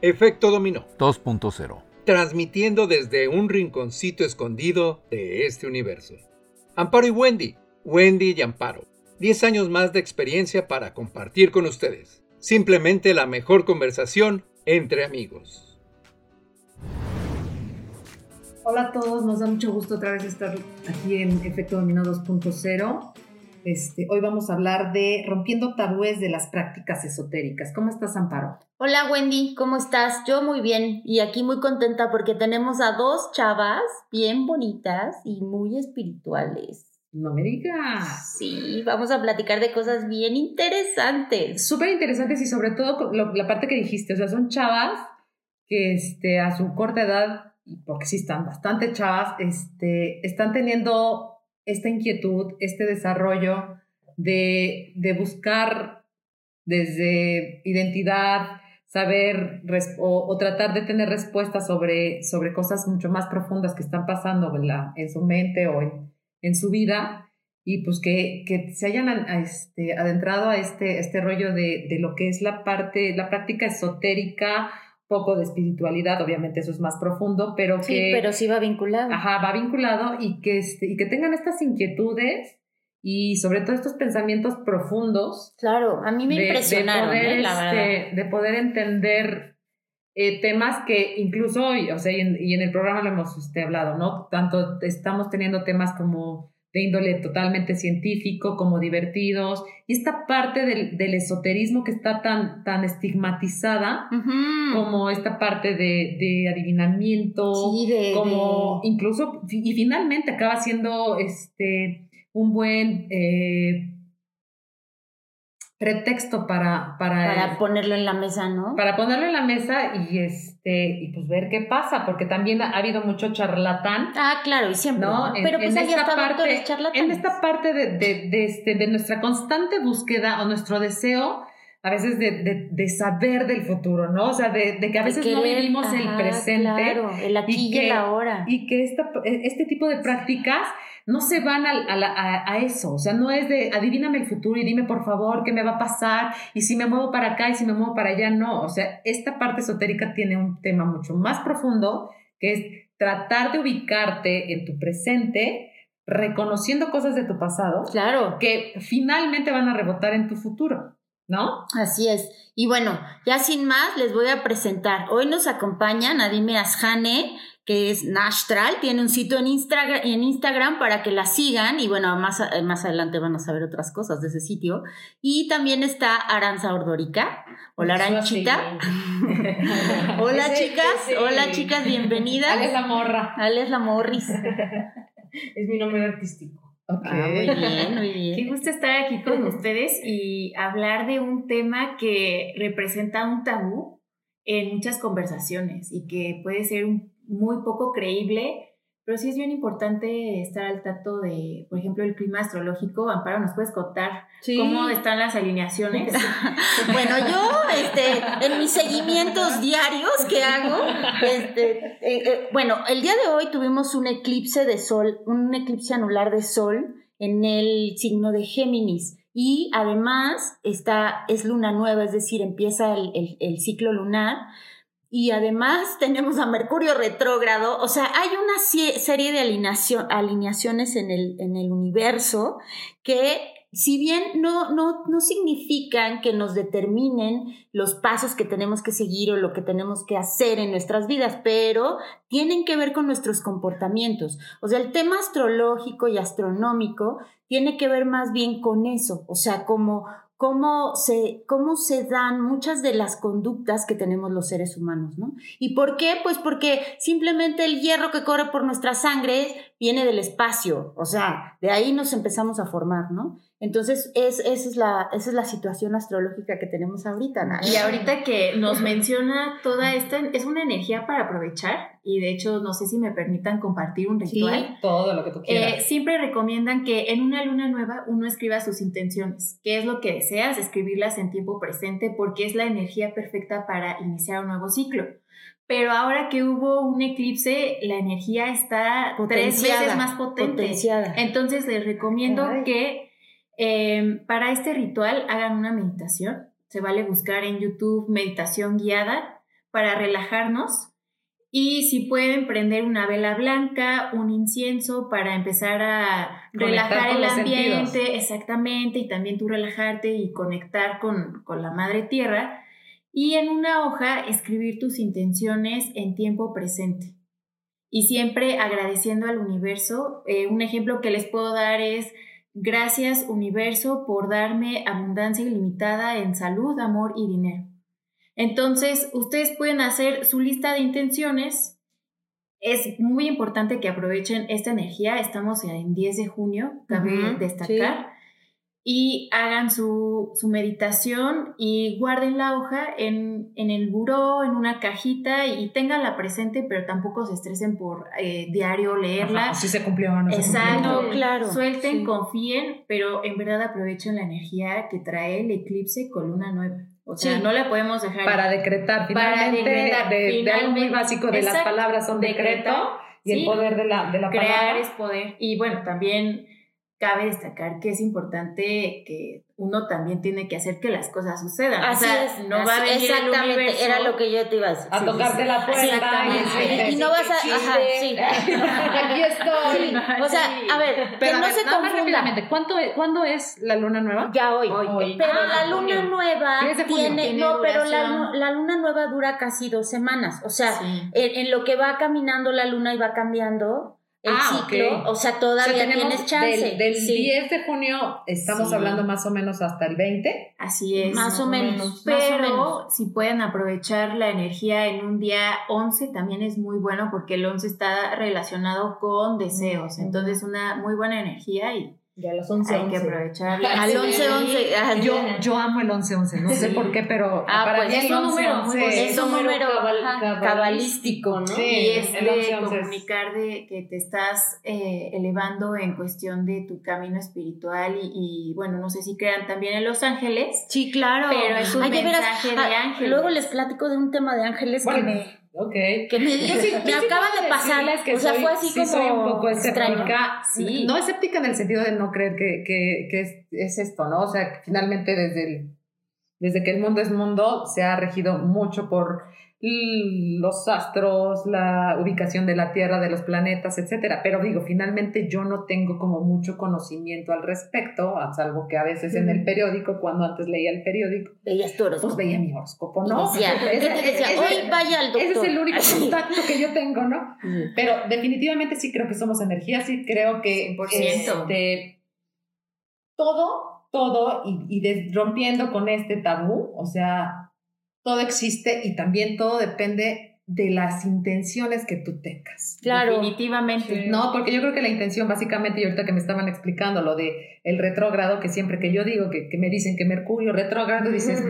Efecto Dominó 2.0. Transmitiendo desde un rinconcito escondido de este universo. Amparo y Wendy. Wendy y Amparo. 10 años más de experiencia para compartir con ustedes. Simplemente la mejor conversación entre amigos. Hola a todos, nos da mucho gusto otra vez estar aquí en Efecto Dominó 2.0. Este, hoy vamos a hablar de rompiendo tabúes de las prácticas esotéricas. ¿Cómo estás, Amparo? Hola, Wendy, ¿cómo estás? Yo muy bien y aquí muy contenta porque tenemos a dos chavas bien bonitas y muy espirituales. No me digas. Sí, vamos a platicar de cosas bien interesantes. Súper interesantes y sobre todo la parte que dijiste, o sea, son chavas que este, a su corta edad, porque sí están bastante chavas, este, están teniendo esta inquietud, este desarrollo de, de buscar desde identidad, saber o, tratar de tener respuestas sobre, sobre cosas mucho más profundas que están pasando en su mente o en, en su vida y pues que, que se hayan este, adentrado a este, este rollo de, de, lo que es la parte, la práctica esotérica poco de espiritualidad, obviamente eso es más profundo, pero sí, que... pero sí va vinculado. Ajá, va vinculado y que, este, y que tengan estas inquietudes y sobre todo estos pensamientos profundos. Claro, a mí me impresionaron, de poder, ¿eh? la este, de poder entender eh, temas que incluso hoy, o sea, y en, y en el programa lo hemos este, hablado, ¿no? Tanto estamos teniendo temas como de índole totalmente científico, como divertidos, y esta parte del, del esoterismo que está tan, tan estigmatizada, como esta parte de, de adivinamiento, como incluso, y finalmente acaba siendo este, un buen... Eh, pretexto para... Para, para ponerlo en la mesa, ¿no? Para ponerlo en la mesa y, este, y pues ver qué pasa, porque también ha habido mucho charlatán. Ah, claro, y siempre. ¿no? Pero pues ahí está parte, En esta parte de, de, de, este, de nuestra constante búsqueda o nuestro deseo a veces de, de, saber del futuro, ¿no? O sea, de, que a veces no vivimos el presente. Claro, el aquí y, que, el ahora. Y que esta, este tipo de prácticas no se van a, a, a, eso, o sea, no es de adivíname el futuro y dime por favor qué me va a pasar y si me muevo para acá y si me muevo para allá, no, o sea, esta parte esotérica tiene un tema mucho más profundo que es tratar de ubicarte en tu presente, reconociendo cosas de tu pasado, claro, que finalmente van a rebotar en tu futuro. ¿No? Así es. Y bueno, ya sin más, les voy a presentar. Hoy nos acompaña Nadime Asjane, que es Nastral, tiene un sitio en Instagram, en Instagram para que la sigan y bueno, más, más adelante van a saber otras cosas de ese sitio. Y también está Aranza Ordorica. Hola Aranchita. Hola chicas, hola chicas, bienvenidas. Ale la morra. Ale la morris. es mi nombre artístico. Okay. Ah, muy bien, muy bien. Qué gusto estar aquí con ustedes y hablar de un tema que representa un tabú en muchas conversaciones y que puede ser un muy poco creíble, pero sí es bien importante estar al tanto de, por ejemplo, el clima astrológico. Amparo, ¿nos puedes contar cómo están las alineaciones? bueno, yo, este, en mis seguimientos diarios que hago, este, eh, eh, bueno, el día de hoy tuvimos un eclipse de sol, un eclipse anular de sol en el signo de Géminis. Y además está, es luna nueva, es decir, empieza el, el ciclo lunar y además tenemos a Mercurio retrógrado, o sea, hay una serie de alineaciones en el, en el universo que si bien no, no, no significan que nos determinen los pasos que tenemos que seguir o lo que tenemos que hacer en nuestras vidas, pero tienen que ver con nuestros comportamientos. O sea, el tema astrológico y astronómico tiene que ver más bien con eso, o sea, como cómo se, cómo se dan muchas de las conductas que tenemos los seres humanos, ¿no? ¿Y por qué? Pues porque simplemente el hierro que corre por nuestra sangre viene del espacio, o sea, de ahí nos empezamos a formar, ¿no? Entonces, es, esa, es la, esa es la situación astrológica que tenemos ahorita. ¿no? Y ahorita que nos menciona toda esta, es una energía para aprovechar y de hecho, no sé si me permitan compartir un ritual. Sí, todo lo que tú quieras. Eh, siempre recomiendan que en una luna nueva uno escriba sus intenciones, qué es lo que deseas, escribirlas en tiempo presente porque es la energía perfecta para iniciar un nuevo ciclo. Pero ahora que hubo un eclipse, la energía está tres veces más potente. Entonces les recomiendo que Em, para este ritual hagan una meditación. Se vale buscar en YouTube meditación guiada para relajarnos y si pueden prender una vela blanca, un incienso para empezar a relajar el ambiente, exactamente, y también tú relajarte y conectar con, la madre tierra. Y en una hoja escribir tus intenciones en tiempo presente. Y siempre agradeciendo al universo. Eh, un ejemplo que les puedo dar es, gracias universo por darme abundancia ilimitada en salud, amor y dinero. Entonces, ustedes pueden hacer su lista de intenciones. Es muy importante que aprovechen esta energía. Estamos en 10 de junio, cabe destacar. Y hagan su, meditación y guarden la hoja en, el buró, en una cajita y tenganla presente, pero tampoco se estresen por eh, diario leerla. si se cumplió o no se Exacto, claro. Suelten, confíen, pero en verdad aprovechen la energía que trae el eclipse con luna nueva. O sea, no la podemos dejar. Para decretar, finalmente, para decretar, de, algo muy básico de las palabras son decreto, y el poder de la, de la Crear es poder. Y bueno, también cabe destacar que es importante que uno también tiene que hacer que las cosas sucedan. Así o sea, es, no va a venir exactamente, era lo que yo te iba a decir. A tocarte la puerta. Y, no vas a, ajá, sí. Aquí estoy. O sea, a ver, pero que no se confunda. ¿Cuánto, ¿Cuándo es la luna nueva? Ya hoy. hoy. Pero la luna nueva tiene, no, pero la, la, luna nueva dura casi dos semanas. O sea, en, en lo que va caminando la luna y va cambiando, el ah, ciclo, o sea, todavía tienes chance. Del, 10 de junio estamos hablando más o menos hasta el 20. Así es. Más, o, menos. Pero si pueden aprovechar la energía en un día 11 también es muy bueno porque el 11 está relacionado con deseos. Entonces una muy buena energía y ya los 11 Hay que aprovecharla. Al 11-11. Yo, yo amo el 11-11, no sé por qué, pero ah, para pues mí es un número, es un número cabalístico, ¿no? Sí, y es de comunicar de que te estás eh, elevando en cuestión de tu camino espiritual y, bueno, no sé si crean también en Los Ángeles. Sí, claro. Pero es un mensaje de ah, ángeles. Luego les platico de un tema de ángeles que me Ok. Que me, me acaba de pasar. Que o sea, fue así como. Soy un poco escéptica. Sí. No escéptica en el sentido de no creer que, que, que es, es, esto, ¿no? O sea, finalmente desde, el, desde que el mundo es mundo se ha regido mucho por los astros, la ubicación de la Tierra, de los planetas, etcétera. Pero digo, finalmente yo no tengo como mucho conocimiento al respecto, a salvo que a veces en el periódico, cuando antes leía el periódico, veías tu horóscopo. Pues veía mi horóscopo, ¿no? Decía, hoy vaya al doctor. Ese es el único contacto que yo tengo, ¿no? Pero definitivamente sí creo que somos energía, sí creo que este, todo, todo, y, y rompiendo con este tabú, o sea, todo existe y también todo depende de las intenciones que tú tengas. Claro. Definitivamente. No, porque yo creo que la intención básicamente, y ahorita que me estaban explicando lo de el retrógrado, que siempre que yo digo que, me dicen que Mercurio retrógrado, dices,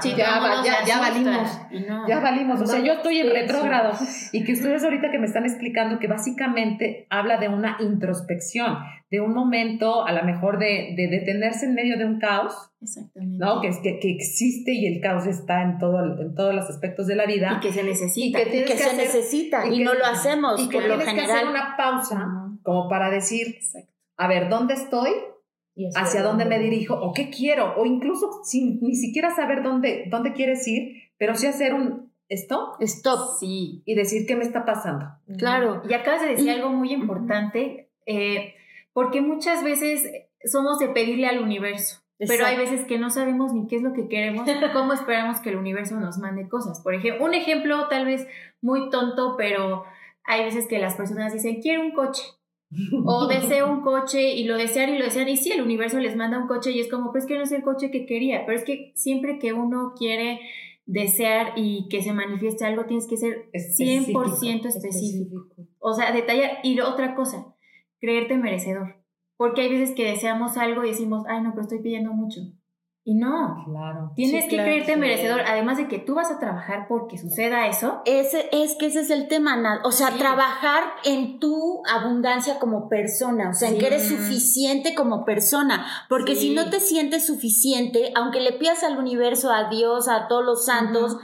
sí, ya, ya, valimos, ya valimos, o sea, yo estoy en retrógrado. Y que ustedes ahorita que me están explicando que básicamente habla de una introspección, de un momento a lo mejor de, de detenerse en medio de un caos Exactamente. ¿no? Que, que, que, existe y el caos está en, todo, en todos los aspectos de la vida. Y que se necesita. Y que, se necesita y, no lo hacemos. Y que tienes que hacer una pausa como para decir, a ver, ¿dónde estoy? ¿Hacia, dónde, me dirijo? ¿O qué quiero? O incluso sin ni siquiera saber dónde, dónde quieres ir, pero sí hacer un stop. Stop. Sí. Y decir qué me está pasando. Claro. Y acabas de decir algo muy importante, eh, porque muchas veces somos de pedirle al universo. Pero hay veces que no sabemos ni qué es lo que queremos, cómo esperamos que el universo nos mande cosas. Por ejemplo, un ejemplo tal vez muy tonto, pero hay veces que las personas dicen, quiero un coche. O deseo un coche y lo desean y lo desean. Y sí, el universo les manda un coche y es como, pues que no es el coche que quería. Pero es que siempre que uno quiere desear y que se manifieste algo, tienes que ser 100% específico. O sea, detallar. Y otra cosa, creerte merecedor. Porque hay veces que deseamos algo y decimos, ay, no, pero estoy pidiendo mucho. Y no, claro. tienes que creerte merecedor, además de que tú vas a trabajar porque suceda eso. Ese, es que ese es el tema, o sea, trabajar en tu abundancia como persona, o sea, en que eres suficiente como persona, porque si no te sientes suficiente, aunque le pidas al universo, a Dios, a todos los santos,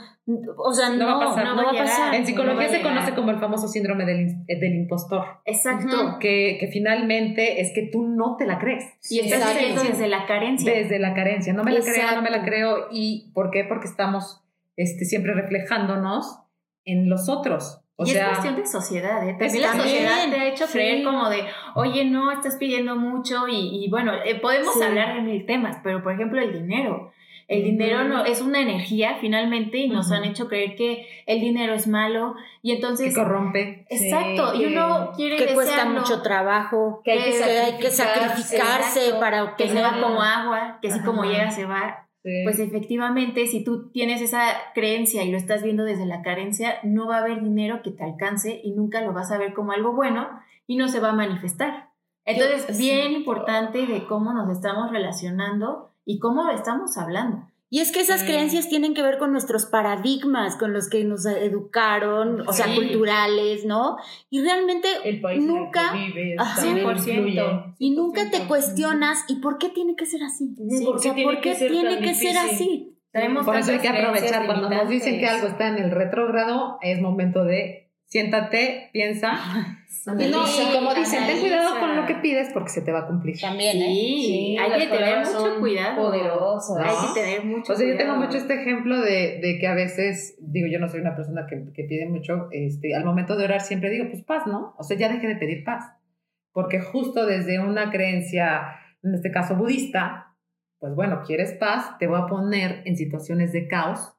o sea, no, va a pasar. No, va a pasar. En psicología se conoce como el famoso síndrome del, del impostor. Exacto. que, que, finalmente es que tú no te la crees. Y estás desde la carencia. Desde la carencia. No me la creo, no me la creo. ¿Y por qué? Porque estamos este, siempre reflejándonos en los otros. O y sea, es cuestión de sociedad, ¿eh? También la También, sociedad te ha hecho sí. creer como de, oye, no, estás pidiendo mucho y, y bueno, eh, podemos Sí. hablar de mil temas, pero por ejemplo el dinero. El dinero no, es una energía finalmente y nos Ujú. han hecho creer que el dinero es malo y que entonces... corrompe. Exacto, Sí, y uno quiere que cuesta desearlo, mucho trabajo, Que hay que que hay que sacrificarse. Exacto, para que se va como agua, que así como llega se va. Sí. Pues efectivamente, si tú tienes esa creencia y lo estás viendo desde la carencia, no va a haber dinero que te alcance y nunca lo vas a ver como algo bueno y no se va a manifestar. Entonces, Yo- bien sí. importante de cómo nos estamos relacionando y cómo estamos hablando. Y es que esas Mm. creencias tienen que ver con nuestros paradigmas, con los que nos educaron, o sea, Sí. culturales, ¿no? Y realmente el país nunca- en el que vives Ajá. también 100%. influye. y nunca te 100%. cuestionas ¿y por qué tiene que ser así? Sí, o sea, ¿por qué tiene que ser difícil? así? Tenemos Por eso hay que aprovechar. Cuando nos dicen que algo está en el retrógrado, es momento de siéntate, piensa. Y no, y como dicen, ten cuidado con lo que pides porque se te va a cumplir. También, Sí, Sí, hay que tener mucho cuidado. poderosas. Hay ¿no? que tener mucho O sea, yo tengo mucho este ejemplo de, de que a veces, digo, yo no soy una persona que, que pide mucho, este, al momento de orar siempre digo, pues paz, ¿no? O sea, ya deje de pedir paz. Porque justo desde una creencia, en este caso budista, pues bueno, quieres paz, te voy a poner en situaciones de caos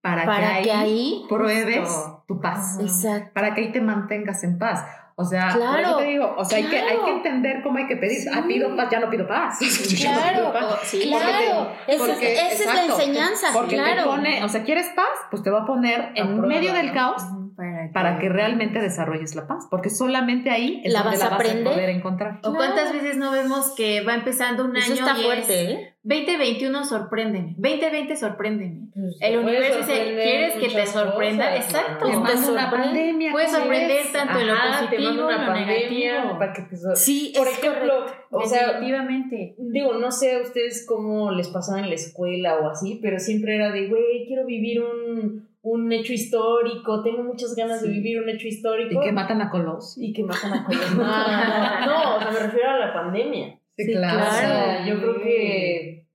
para, Para que que ahí ahí... pruebes Justo. Tu paz. Exacto. Para que ahí te mantengas en paz. O sea, Claro, te digo, o sea, hay, que, hay claro. que entender cómo hay que pedir. Sí. Ah, pido paz, ya no pido paz. Ya no Claro, pido paz. Sí, Claro, porque- esa, es- la enseñanza, Porque claro. te pone, o sea, ¿quieres paz? Pues te va a poner en prueba, medio del ¿no? caos Para para que realmente desarrolles la paz. Porque solamente ahí es La donde vas la a vas a aprender. poder encontrar. ¿O cuántas veces no vemos que va empezando un Eso año está y fuerte, es ¿eh? 2021 sorpréndeme, 2020 sorpréndeme. Pues, El te universo dice, ¿quieres que te sorprenda? cosas, Exacto. Te mando una pandemia. Puedes ¿cómo sorprender tanto en lo Ajá, te positivo, mando una lo negativo. para que te sor- Sí, Por es ejemplo, o sea, Definitivamente. digo, no sé a ustedes cómo les pasaba en la escuela o así, pero siempre era de, güey, quiero vivir un, un hecho histórico, tengo muchas ganas de vivir un hecho histórico. Y que matan a Colos. y que matan a Colosio. No, no, no, o sea, me refiero a la pandemia. Sí, Sí, claro. Claro. yo creo que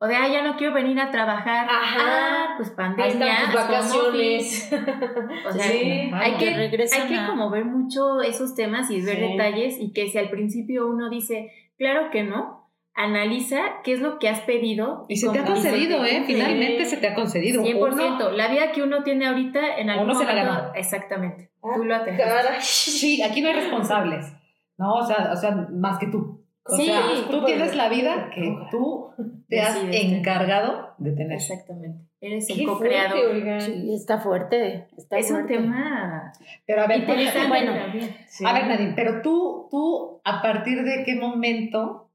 O de, ah, ya no quiero venir a trabajar. Ajá. Ah, pues pandemia. ahí están tus vacaciones. O sea, Sí. hay Que regresan hay que como ver mucho esos temas y ver Sí. detalles y que si al principio uno dice, claro que no, analiza qué es lo que has pedido. Y se te ha concedido, ¿eh? Finalmente se te ha concedido. 100%. Uno- La vida que uno tiene ahorita en algún Uno se la momento. ganó. Exactamente. Ah, Tú lo atendiste. Sí, aquí no hay responsables. No, o sea, o sea más que tú. O Sí, sea, tú tienes la vida que tú te has encargado de tener. Exactamente. Eres el co-creador. Sí, está fuerte. Está Es un fuerte. tema Pero a ver, bueno. Sí. a ver, Nadine, pero tú, tú, ¿a partir de qué momento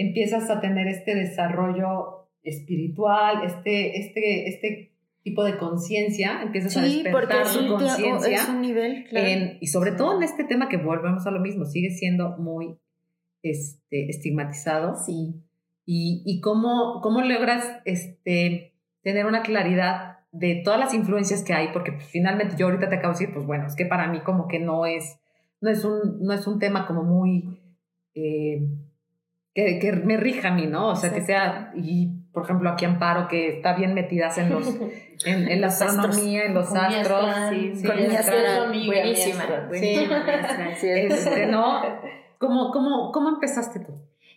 empiezas a tener este desarrollo espiritual, este, este, este tipo de conciencia? Empiezas a Sí, porque despertar es tu conciencia. es un nivel, claro. en- y sobre todo en este tema que volvemos a lo mismo, sigue siendo muy este, estigmatizado. Sí. y, y cómo, cómo logras este, tener una claridad de todas las influencias que hay, porque pues, finalmente yo ahorita te acabo de decir, pues bueno, es que para mí como que no es, no es, un, no es un tema como muy... eh, que, que me rija a mí, ¿no? O sea, que sea, y por ejemplo aquí Amparo, que está bien metidas en los, en, en la astronomía, en los Con astros, astral, sí, sí, sí, con mi Buenísima. Sí, es- Este, ¿no? ¿Cómo, cómo, ¿Cómo empezaste tú?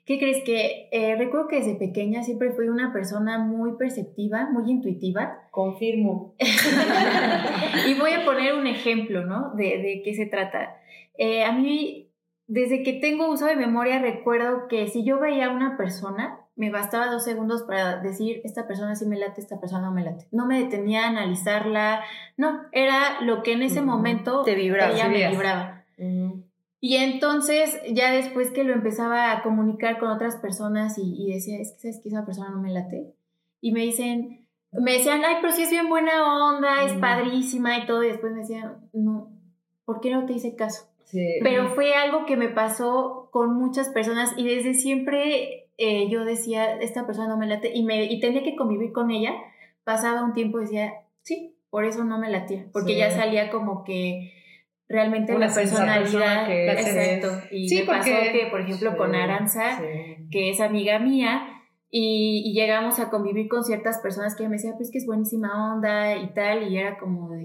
¿Qué crees que eh, recuerdo que desde pequeña siempre fui una persona muy perceptiva, muy intuitiva? Confirmo. y voy a poner un ejemplo, ¿no? De, de qué se trata. Eh, a mí, desde que tengo uso de memoria, recuerdo que si yo veía a una persona, me bastaba dos segundos para decir, esta persona sí me late, esta persona no me late. No me detenía a analizarla, no, era lo que en ese Ujú. momento Te vibraba, ella me vibraba. Mm. Y entonces, ya después que lo empezaba a comunicar con otras personas y, y decía, es que sabes que esa persona no me late. Y me dicen, me decían, ay, pero sí es bien buena onda, es Mm. padrísima y todo. Y después me decían, no, ¿por qué no te hice caso? Sí. Pero fue algo que me pasó con muchas personas y desde siempre eh, yo decía, esta persona no me late y, me, y tenía que convivir con ella. Pasaba un tiempo y decía, sí, por eso no me latía, porque Sí. ya salía como que realmente Una la personalidad. que es. exacto. Y Sí, me pasó porque- que, por ejemplo, con Aranza, que es amiga mía, Y, y llegamos a convivir con ciertas personas que me decían, pues que es buenísima onda y tal, y era como de,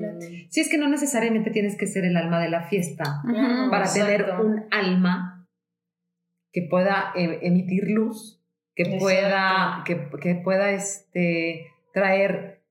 late. Sí, es que no necesariamente tienes que ser el alma de la fiesta para tener exacto. un alma que pueda eh, emitir luz, que Exacto. pueda, que, que pueda este, traer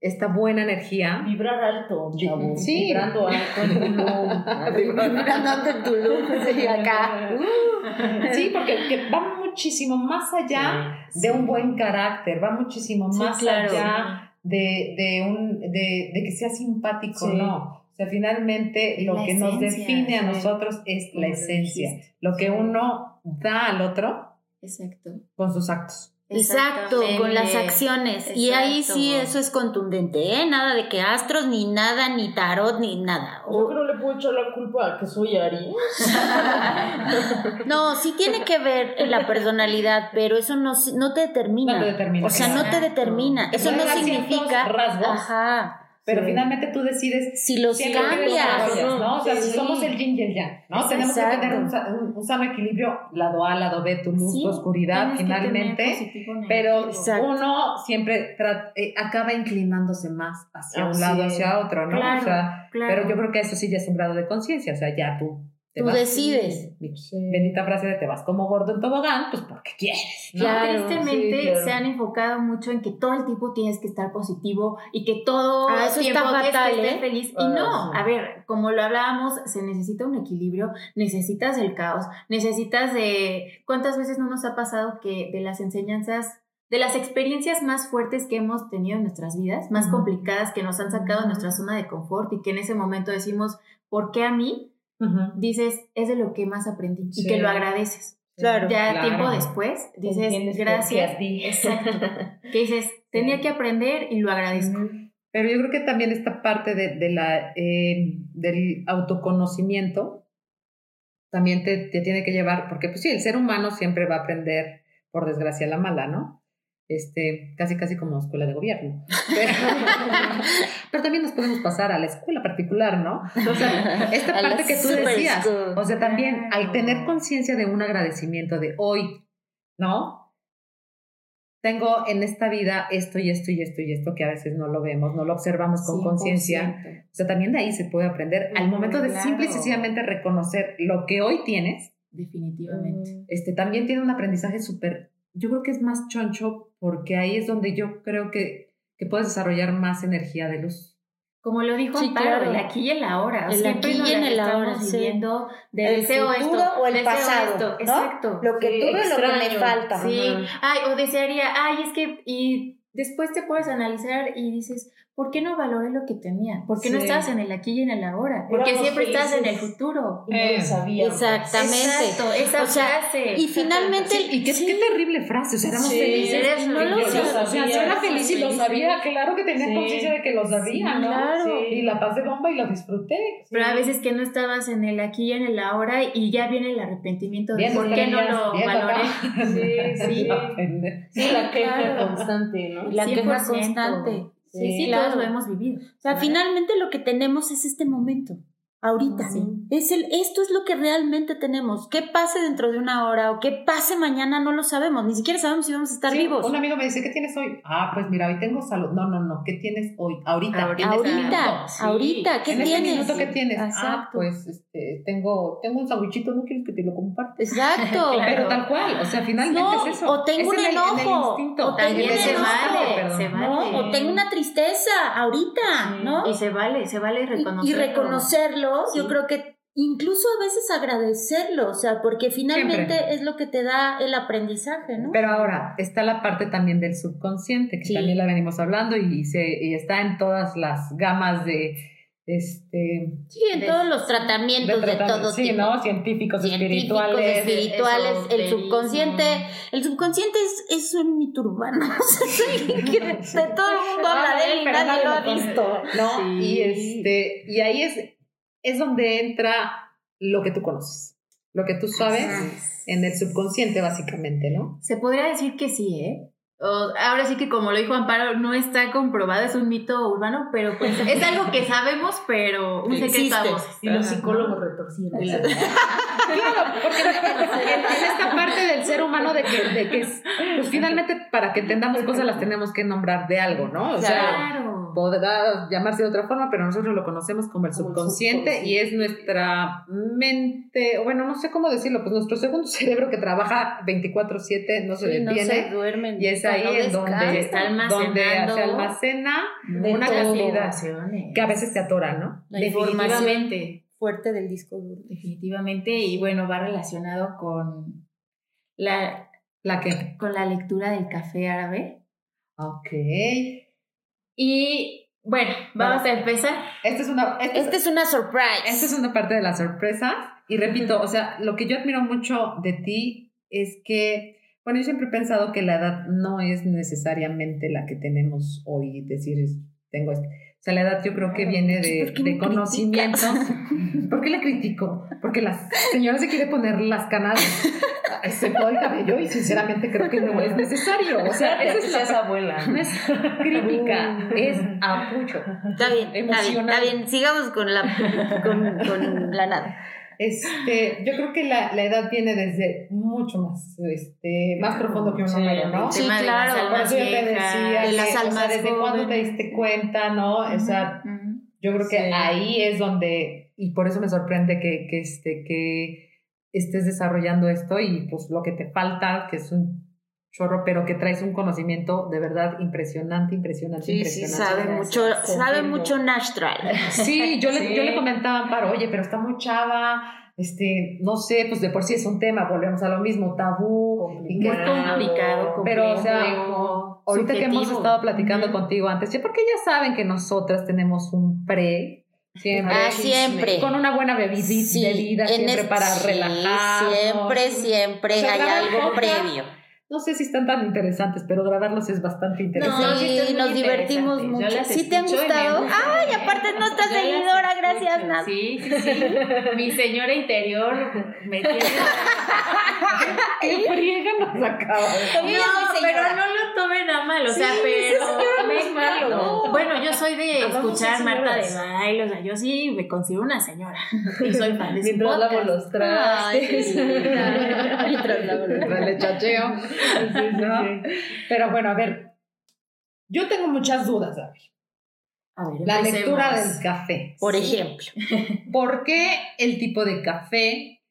esta buena energía. Vibrar alto, chavo. Sí. Vibrando alto en Tulum. Vibrando en Tulum, sí, acá. Sí, porque que va muchísimo más allá de un buen carácter, va muchísimo Sí, más claro. allá de, de, un, de, de que sea simpático, Sí. no. O sea, finalmente lo La que nos define a sí. nosotros es la esencia, lo que Sí. uno da al otro Exacto. con sus actos. Exacto, con las acciones. Y ahí sí eso es contundente, ¿eh? Nada de que astros, ni nada, ni tarot, ni nada. Yo creo que le puedo echar la culpa a que soy Aries. No, sí tiene que ver en la personalidad, pero eso no, no te determina. No te determina. O sea, no te determina. Eso no ciertos significa. rasgos, Ajá. Pero Sí. finalmente tú decides Si los que los cambias. desarrollas, ¿no? O sea, si somos el yin y el yang, ¿no? Tenemos que tener un, sa- un- un sano equilibrio, lado A, lado B, tu luz, Sí, tu oscuridad, finalmente. positivo, Pero. Exacto. uno siempre eh, acaba inclinándose más hacia un lado, hacia otro, ¿no? Claro, o sea, claro. pero yo creo que eso sí ya es un grado de conciencia, o sea, ya tú Tú vas- decides. Bendita frase de te vas como gordo en tobogán, pues porque quieres, ¿no? Claro, Tristemente sí, claro. se han enfocado mucho en que todo el tiempo tienes que estar positivo y que todo Ah, el eso tiempo está tienes fatal, que estar ¿eh? feliz. Y Ah, no, sí. a ver, como lo hablábamos, se necesita un equilibrio, necesitas el caos, necesitas de... ¿Cuántas veces no nos ha pasado que de las enseñanzas, de las experiencias más fuertes que hemos tenido en nuestras vidas, más Ujú. complicadas, que nos han sacado de nuestra zona de confort y que en ese momento decimos, ¿por qué a mí? Dices, es de lo que más aprendí y que lo agradeces. Claro. Ya Claro. tiempo después dices, gracias. Exacto. Que dices, tenía que aprender y lo agradezco. Pero yo creo que también esta parte de, de la, eh, del autoconocimiento también te, te tiene que llevar, porque pues sí, el ser humano siempre va a aprender, por desgracia, la mala, ¿no? Este, casi casi como escuela de gobierno. Pero, pero también nos podemos pasar a la escuela particular, ¿no? O sea, esta A parte que tú decías, school. o sea, también al tener conciencia de un agradecimiento de hoy, ¿no? Tengo en esta vida esto y esto y esto y esto que a veces no lo vemos, no lo observamos con conciencia. 100%. O sea, también de ahí se puede aprender al momento de Claro. simple y sencillamente reconocer lo que hoy tienes. Definitivamente. Este también tiene un aprendizaje súper, yo creo que es más choncho porque ahí es donde yo creo que, que puedes desarrollar más energía de luz. Como lo dijo Sí, Amparo, claro. el aquí y el ahora. El Siempre aquí y en el estamos ahora, sí. viviendo de El deseo futuro esto, o el deseo pasado, esto. ¿no? Exacto. Lo que Sí, tuve, lo que me falta. Sí, Ajá. ay, o desearía, ay, es que, y después te puedes analizar y dices, ¿por qué no valoré lo que tenía? ¿Por qué no estabas en el aquí y en el ahora? Porque siempre estás en el felices. futuro. Y no Eh, lo sabíamos. exactamente. Exacto, esa O sea, frase. Y finalmente, Sí, y qué, sí, qué terrible frase, o sea, éramos Sí, felices. no lo sabía. O sea, yo era feliz y lo sabía, claro que tenía Sí. conciencia de que lo sabía, Sí, ¿no? claro. Sí, Y la paz de bomba y lo disfruté. Pero a veces que no estabas en el aquí y en el ahora y ya viene el arrepentimiento de Bien, por qué no lo bien, valoré. papá. Sí, sí. La la queja Claro. constante, ¿no? la queja 100%. constante. Sí, sí, todos lo hemos vivido. O sea, finalmente lo que tenemos es este momento, ahorita. Sí. Es el, esto es lo que realmente tenemos. ¿Qué pase dentro de una hora o qué pase mañana? No lo sabemos. Ni siquiera sabemos si vamos a estar Sí, vivos. Un amigo me dice, ¿qué tienes hoy? Ah, pues mira, hoy tengo salud. No, no, no, ¿qué tienes hoy? Ahorita. Ahorita. este ahorita, minuto. Sí. ahorita, ¿qué en tienes? este minuto, ¿qué tienes? Ah, Exacto. pues este, tengo, tengo un sandwichito, ¿no quieres que te lo comparte? Exacto. Claro. Pero tal cual, o sea, finalmente No, es eso. o tengo Es un en el- en el enojo, instinto. o tengo También un se enojo, vale, perdón. se vale. ¿no? O tengo una tristeza ahorita, Sí. ¿no? Y se vale, se vale Y- reconocerlo. y, reconocerlo, Sí. yo creo que incluso a veces agradecerlo, o sea, porque finalmente Siempre. es lo que te da el aprendizaje, ¿no? Pero ahora está la parte también del subconsciente, que Sí. también la venimos hablando y, se, y está en todas las gamas de este Sí, en de- todos los tratamientos de, tratamiento, todo sí, tipo. ¿no? Científicos, Científicos, espirituales. espirituales, el subconsciente. El subconsciente es, es un mito urbano. Que de, de todo el mundo habla de él y nadie lo ha visto. ¿no? Sí. Y este, y ahí es, es donde entra lo que tú conoces, lo que tú sabes Ajá. en el subconsciente, básicamente, ¿no? Se podría decir que sí, ¿eh? o- ahora sí que como lo dijo Amparo, no está comprobado, es un mito urbano, pero pues es algo que sabemos, pero un secreto a voces. Y los psicólogos retorcidos. Claro, porque en, en esta parte del ser humano de que, de que es- pues finalmente para que entendamos cosas las tenemos que nombrar de algo, ¿no? O sea, Claro. Podrá llamarse de otra forma, pero nosotros lo conocemos como el Como el subconsciente y es nuestra mente, o bueno, no sé cómo decirlo, pues nuestro segundo cerebro que trabaja 24/7, no se Sí, no detiene. se duermen. y es ahí no en donde. Está donde se almacena De una cantidad que a veces te atora, ¿no? La información Definitivamente, fuerte del disco duro. definitivamente, y bueno, va relacionado con la, La que. con la lectura del café árabe. Ok. Y bueno, vamos a empezar. Esta es una. esta es- Esta es una surprise. Esta es una parte de la sorpresa. Y repito, o sea, lo que yo admiro mucho de ti es que, bueno, yo siempre he pensado que la edad no es necesariamente la que tenemos hoy, decir, tengo esto. O sea, la edad yo creo que viene de, ¿Por qué de me conocimiento. ¿Por qué le critico? Porque la señora se quiere poner las canas todo el cabello y sinceramente creo que no es necesario. O sea, esa es la abuela. no es crítica, es apoyo. Está bien, está bien, Emocional. está bien. Sigamos con la, con, con la nada. Este, yo creo que la, la edad viene desde mucho más, este, más profundo que un Sí, número, ¿no? Sí, claro, Por almas eso yo te decía, de que, las o sea, almas desde cuándo te diste cuenta, ¿no? O sea, yo creo que Sí. ahí es donde, y por eso me sorprende que, que, este, que estés desarrollando esto y pues lo que te falta, que es un chorro, pero que traes un conocimiento de verdad impresionante, impresionante, Sí, sí, impresionante. sabe mucho, sabe mucho Nastral. Sí, yo le, Sí. yo le comentaba Amparo, oye, pero está muy chava, este, no sé, pues de por sí es un tema, volvemos a lo mismo, tabú, que Muy complicado, Pero, o sea, ahorita que hemos estado platicando contigo antes, porque ya saben que nosotras tenemos un pre, siempre, Ah, siempre. con una buena bebida, Sí, bebida en siempre es- para sí, relajar. Siempre, siempre O sea, hay algo previo. No sé si están tan interesantes, pero grabarlos es bastante interesante. No, sí, nos divertimos mucho. ¿Sí te han gustado? Ay, aparte es nuestra Yo las seguidora, gracias, Nat. Sí, sí, sí. Mi señora interior me tiene. ¡Qué friega nos acaba No, pero no lo tomen a mal, o sea, Sí, pero. no me es malo. Bueno, yo soy de Hablamos de escuchar Marta de baile, o sea, yo sí me considero una señora. Y soy fan de su Mientras lavo podcast. los Ay, trastes. Mientras lavo los Mientras le chacheo. ¿No? Pero bueno, a ver, yo tengo muchas dudas. A ver, La lectura del café. Por ejemplo. ¿Por qué el tipo de café?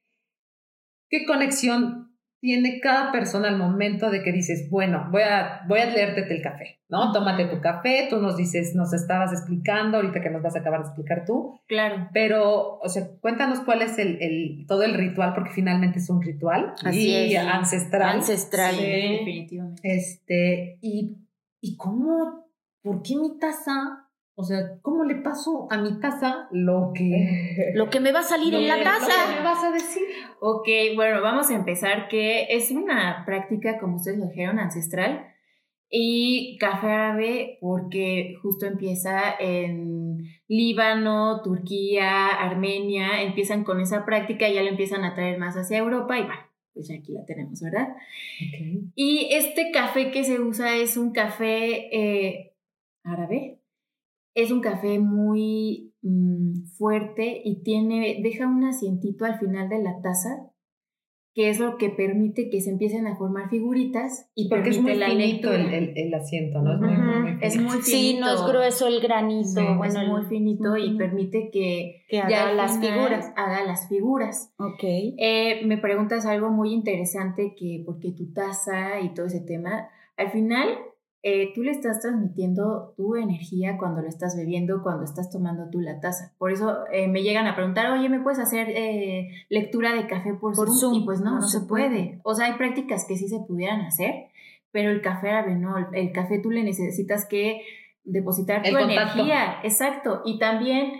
¿Qué conexión tiene cada persona al momento de que dices, bueno, voy a, voy a leerte el café, ¿no? Tómate tu café, tú nos dices, nos estabas explicando, ahorita que nos vas a acabar de explicar tú, Claro. pero, o sea, cuéntanos cuál es el, el- todo el ritual, porque finalmente es un ritual Así y es. ancestral. Ancestral. Sí, definitivamente. Este, y, y cómo, ¿por qué mi taza? O sea, ¿cómo le paso a mi taza lo que, Lo que me va a salir en la lo que taza. me vas a decir? Ok, bueno, vamos a empezar que es una práctica, como ustedes lo dijeron, ancestral. Y café árabe porque justo empieza en Líbano, Turquía, Armenia, empiezan con esa práctica y ya lo empiezan a traer más hacia Europa y bueno, pues ya aquí la tenemos, ¿verdad? Y este café que se usa es un café eh, árabe. Es un café muy mm, fuerte y tiene, deja un asientito al final de la taza, que es lo que permite que se empiecen a formar figuritas y Porque es muy la finito el, el, el asiento, ¿no? Es muy, muy, muy Es finito. muy Sí, no es finito. grueso el granito. Sí, bueno, es muy finito y permite que que ya haga las final figuras. Haga las figuras. Ok. Eh, me preguntas algo muy interesante que porque tu taza y todo ese tema, al final eh, tú le estás transmitiendo tu energía cuando lo estás bebiendo, cuando estás tomando tú la taza. Por eso eh, me llegan a preguntar, oye, ¿me puedes hacer eh, lectura de café por, Por Zoom? Zoom. Y pues no, No no, se se puede. O sea, hay prácticas que sí se pudieran hacer, pero el café árabe no. El, el café tú le necesitas que depositar El tu contacto. energía. Exacto. Y también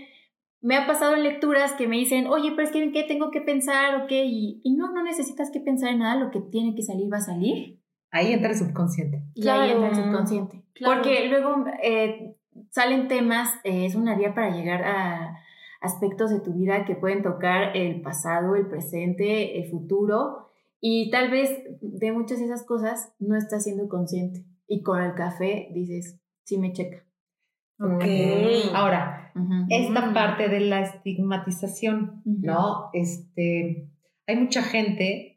me ha pasado en lecturas que me dicen, oye, pero es que ¿en qué tengo que pensar o qué? Y, y no, no necesitas que pensar en nada, lo que tiene que salir va a salir. Ahí entra el subconsciente. Y ahí entra el Claro. subconsciente. Claro. Porque luego eh, salen temas, eh, es una vía para llegar a aspectos de tu vida que pueden tocar el pasado, el presente, el futuro. Y tal vez de muchas de esas cosas no estás siendo consciente. Y con el café dices, sí me checa. Ok. Ahora, esta parte de la estigmatización, Ujú. ¿no? Este, hay mucha gente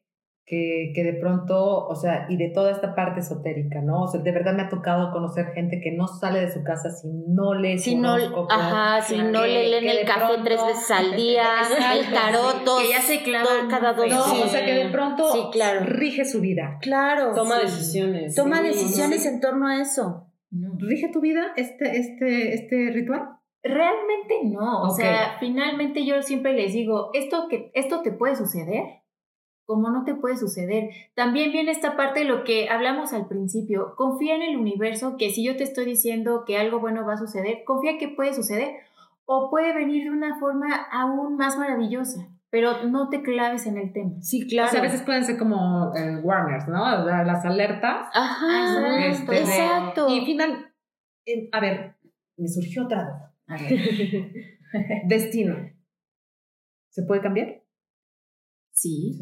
que, que de pronto, o sea, y de toda esta parte esotérica, ¿no? O sea, de verdad me ha tocado conocer gente que no sale de su casa si no lee Si no, ajá, si que- no le leen el café pronto- tres veces al día, el tarot, sí, que ya se clavan cada dos No, sí. o sea, que de pronto Sí, claro. rige su vida. Claro. Toma sí. decisiones. Toma sí, decisiones sí. en torno a eso. No. ¿Rige tu vida este, este, este ritual? Realmente no, o sea, finalmente yo siempre les digo, esto que esto te puede suceder, como no te puede suceder. También viene esta parte de lo que hablamos al principio, confía en el universo, que si yo te estoy diciendo que algo bueno va a suceder, confía que puede suceder o puede venir de una forma aún más maravillosa, pero no te claves en el tema. Sí, O claro. sea, a veces pueden ser como eh, warners, ¿no? O Las alertas. Ajá. Exacto. Este, Exacto. Y final, eh, a ver, me surgió otra duda. A ver. Destino. ¿Se puede cambiar? Sí.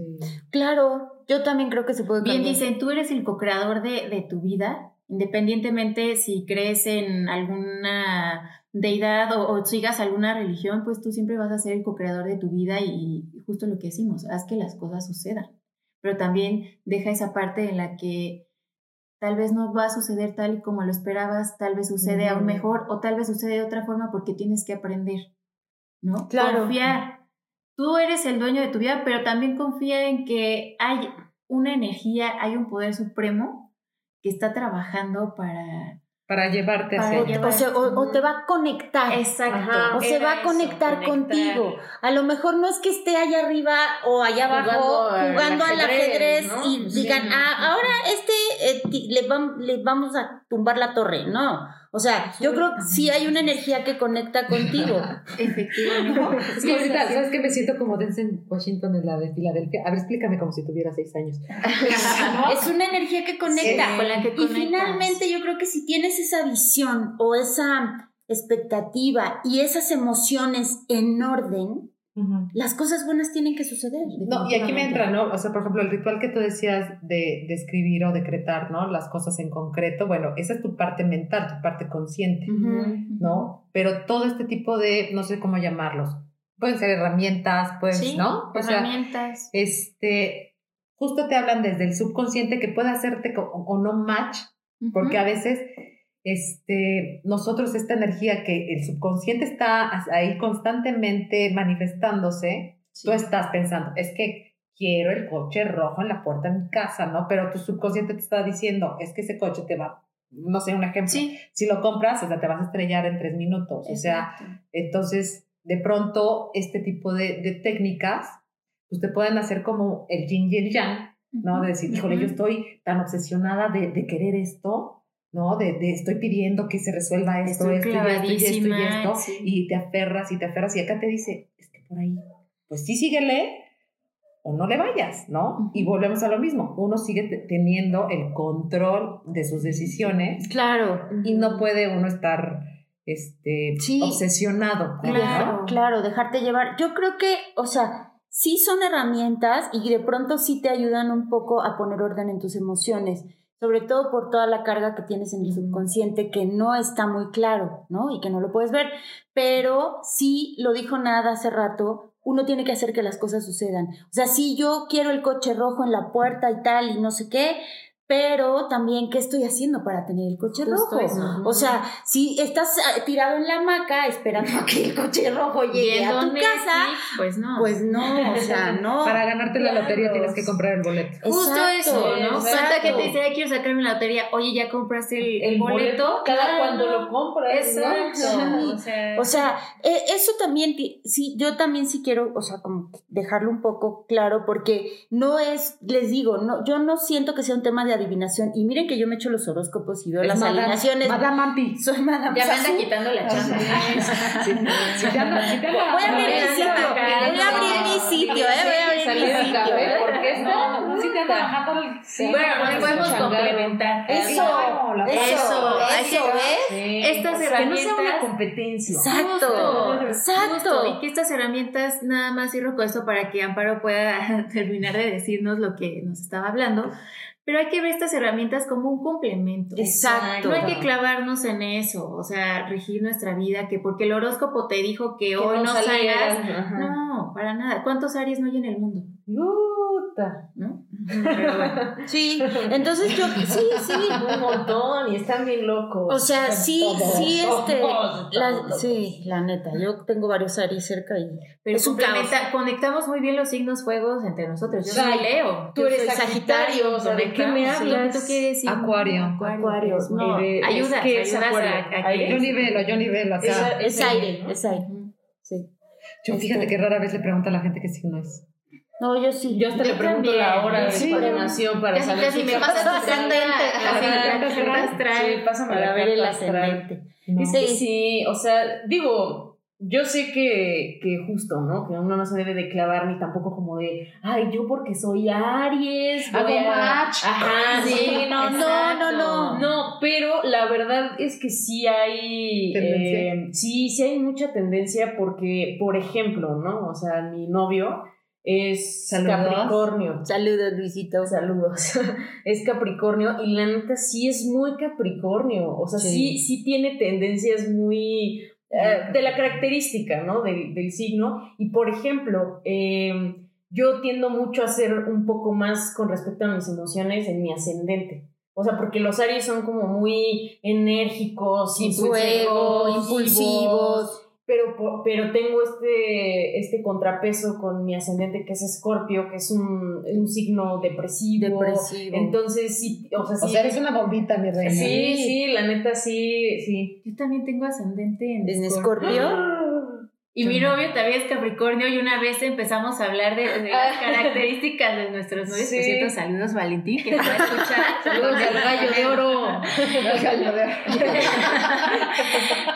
Claro, yo también creo que se puede Bien cambiar. dicen, tú eres el co-creador de, de tu vida, independientemente si crees en alguna deidad o, o sigas alguna religión, pues tú siempre vas a ser el co-creador de tu vida y, y justo lo que decimos, haz que las cosas sucedan. Pero también deja esa parte en la que tal vez no va a suceder tal y como lo esperabas, tal vez sucede aún mejor o tal vez sucede de otra forma porque tienes que aprender, ¿no? Claro. Confiar. Tú eres el dueño de tu vida, pero también confía en que hay una energía, hay un poder supremo que está trabajando para... Para llevarte Para hacia O, llevar- o se, o- o te va a conectar. Exacto. Ajá. O se va a eso, conectar, contigo. A lo mejor no es que esté allá arriba o allá abajo Jugando al jugando al ajedrez, ajedrez, ¿no? y Sí. digan, ah, ahora este eh, le, vam- le vamos a tumbar la torre. No. O sea, yo creo que sí hay una energía que conecta contigo. Efectivamente. Es que ahorita, ¿sabes qué? Me siento como Denzel Washington en la de Filadelfia. A ver, explícame como si tuviera seis años. Es una energía que conecta. Sí, con la que y conectas. finalmente yo creo que si tienes esa visión o esa expectativa y esas emociones en orden, las cosas buenas tienen que suceder. No, y aquí me entra, ¿no? O sea, por ejemplo, el ritual que tú decías de, de escribir o decretar, ¿no? Las cosas en concreto, bueno, esa es tu parte mental, tu parte consciente. ¿no? Pero todo este tipo de, no sé cómo llamarlos, pueden ser herramientas, pues, Sí, ¿no? O sea, herramientas. este, justo te hablan desde el subconsciente que puede hacerte co- o, no match, porque a veces este, nosotros esta energía que el subconsciente está ahí constantemente manifestándose, Sí. tú estás pensando, es que quiero el coche rojo en la puerta de mi casa, ¿no? Pero tu subconsciente te está diciendo, es que ese coche te va, no sé, un ejemplo, Sí, si lo compras, o sea, te vas a estrellar en tres minutos, o sea, exacto. entonces, de pronto, este tipo de, de técnicas, pues te pueden hacer como el yin y el yang, ¿no? De decir, híjole, yo Ujú. estoy tan obsesionada de, de querer esto, ¿no? De, de estoy pidiendo que se resuelva esto, esto, y esto, y esto, y clavadísima, esto, sí. y te aferras y te aferras, y acá te dice, es que por ahí, pues sí, síguele, o no le vayas, ¿no? Y volvemos a lo mismo, uno sigue te- teniendo el control de sus decisiones Claro. y no puede uno estar este, Sí. obsesionado. Claro. ¿no? Claro, dejarte llevar. Yo creo que, o sea, sí son herramientas y de pronto sí te ayudan un poco a poner orden en tus emociones, sobre todo por toda la carga que tienes en el subconsciente que no está muy claro, ¿no? Y que no lo puedes ver. Pero sí, lo dijo Nada hace rato, uno tiene que hacer que las cosas sucedan. O sea, sí, yo quiero el coche rojo en la puerta y tal y no sé qué, pero también, ¿qué estoy haciendo para tener el coche Justo rojo? eso. O sea, si estás ah, tirado en la hamaca esperando a que el coche rojo llegue a tu Netflix, casa, pues no. pues no, o sea, no. Para ganarte la lotería Claro. tienes que comprar el boleto. Justo Exacto, eso, ¿no? Falta que te dice, "Ay, quiero sacarme la lotería. Oye, ¿ya compraste el, el boleto? Cada Claro. cuando lo compras. Exacto. ¿no? O sea, O sea, e- eso también, sí, yo también sí quiero, o sea, como dejarlo un poco claro, porque no es, les digo, no, yo no siento que sea un tema de adivinación. Y miren que yo me echo los horóscopos y veo Es las Madame- alineaciones. Madame Mampi. Soy Madame ya me anda quitando la chamba. Sí, sí Voy a abrir mi sitio, voy a abrir mi sitio, eh, voy a abrir mi sitio. café, eh. porque esta No, sí te anda bajando el- sí, bueno, no, nos es podemos complementar. Eso, eso, Eso, ¿ves? Sí. Estas sea, que no sea una herramientas- competencia. Exacto, Justo, exacto. justo. Y que estas herramientas, nada más cierro con esto para que Amparo pueda terminar de decirnos lo que nos estaba hablando. Pero hay que ver estas herramientas como un complemento. Exacto. No hay que clavarnos en eso, o sea, regir nuestra vida, que porque el horóscopo te dijo que, hoy no, salgas. No, para nada. ¿Cuántos Aries no hay en el mundo? Puta. ¿No? Pero bueno. Sí, entonces yo, sí, sí. Un montón y están bien locos. O sea, sí, Todos, sí, este, todos, la- todos. sí, la neta, yo tengo varios Aries cerca y Pero es un conectamos muy bien los signos fuegos entre nosotros. Yo soy Leo. Tú eres Sagitario, o sea, ¿de qué me hablas? ¿Tú qué eres? Acuario. Acuario. No, Y de- ayudas, es que es ayudas a- a Yo nivelo, yo nivelo. Esa- Es ese aire, ¿no? es aire, sí. Yo fíjate que rara vez le pregunto a la gente qué signo es. No, yo sí. Yo hasta le pregunto también. la hora de Sí. cuando nació para Casi, saber su me pasa tu ascendente. Sí, pásame Para la ver el ascendente. No. Que sí, o sea, digo, yo sé que, que justo, ¿no? Que uno no se debe de clavar ni tampoco como de, ay, yo porque soy Aries, Hago match. Ajá, sí, no, no, no, no. no, pero la verdad es que sí hay, Tendencia. eh, sí, sí hay mucha tendencia porque, por ejemplo, ¿no? O sea, mi novio es Saludos. Capricornio. Saludos, Luisito. Saludos. es Capricornio y la neta sí es muy Capricornio. O sea, sí, Sí. sí, tiene tendencias muy eh, de la característica, ¿no? Del, del signo. Y por ejemplo, eh, yo tiendo mucho a ser un poco más con respecto a mis emociones en mi ascendente. O sea, porque los Aries son como muy enérgicos, Y fuego, impulsivos. Pero, pero tengo este, este contrapeso con mi ascendente que es Escorpio, que es un, un signo depresivo. Depresivo. Entonces, sí, o sea, sí. O sea, eres una bombita, mi reina. sí, sí, la neta sí, sí. Yo también tengo ascendente en ¿En Escorpio. Escorpio? Y mi novio también es Capricornio y una vez empezamos a hablar de, de las características de nuestros novios. Sí. Por cierto, saludos Valentín, que te va a escuchar. Saludos al gallo de oro.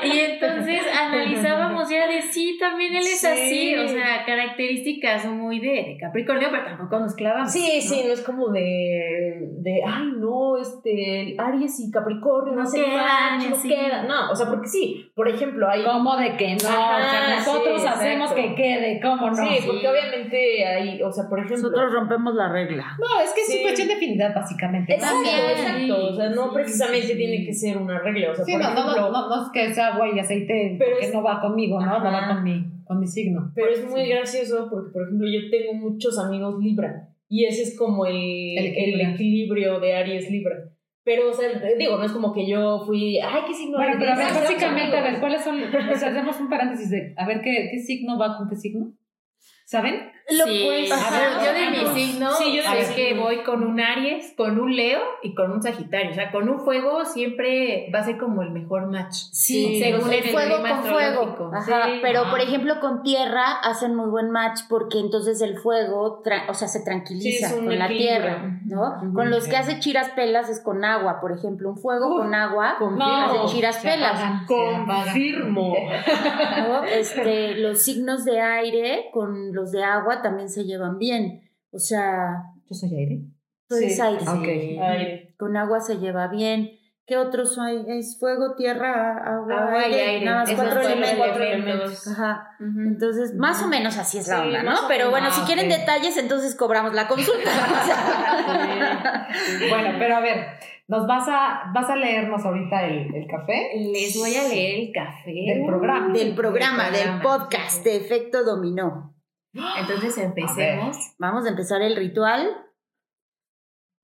Y entonces analizábamos ya de sí, también él es Sí. así, o sea, características muy de, de Capricornio, pero tampoco nos clavamos. Sí, ¿no? sí, no es como de, de, ay, no, este, Aries y Capricornio no, No hacen quedan, no sí. quedan. No, o sea, porque sí, por ejemplo, hay... ¿Cómo de que no? Ajá, o sea, nosotros sí, hacemos exacto. que quede, ¿cómo no? Sí, porque obviamente hay, o sea, por ejemplo... Nosotros rompemos la regla. No, es que es Sí. cuestión de afinidad, básicamente. Exacto, exacto. O sea, no Sí, precisamente sí. tiene que ser una regla. O sea, Sí, por no, no, ejemplo, no, no, no es que sea agua y aceite Pero porque es- no va conmigo, ¿no? No va Ajá. con mi, con mi signo. pero es muy gracioso porque, por ejemplo, yo tengo muchos amigos Libra y ese es como el, El el, equilibrio. equilibrio de Aries Libra. Pero, o sea, digo, no es como que yo fui, ay, qué signo Bueno, eres?". pero a ver, básicamente, a ver. ¿cuáles son? O sea, hacemos un paréntesis de, a ver, ¿qué, qué signo va con qué signo? ¿Saben? Lo Sí, pues, ajá, yo de mi signo Sí, yo mi que voy con un Aries, con un Leo y con un Sagitario. O sea, con un fuego siempre va a ser como el mejor match. Sí, según el fuego con fuego. astrológico. Ajá, Sí. pero por ejemplo con tierra hacen muy buen match porque entonces el fuego, o sea, se tranquiliza Sí, es con la tierra, ¿no? Con los que hace chiras pelas es con agua, por ejemplo, un fuego con agua con- hace no, chiras se pelas. Confirmo. ¿no? Este, los signos de aire con los de agua también se llevan bien. O sea, Yo soy aire. tú eres Sí. aire. Ok. Aire. Con agua se lleva bien. ¿Qué otros hay? Es fuego, tierra, agua, Agua y aire. Nada más Esos cuatro elementos. cuatro elementos. Ajá. Ujú. Entonces, más o menos así es la onda, ¿no? Pero menos. bueno, si Ah, quieren detalles, entonces cobramos la consulta. Bueno, pero a ver, nos vas a, vas a leernos ahorita el, el café Les voy a leer el café. del programa. del programa, del programa. podcast de Efecto Dominó. Entonces empecemos. Vamos a empezar el ritual.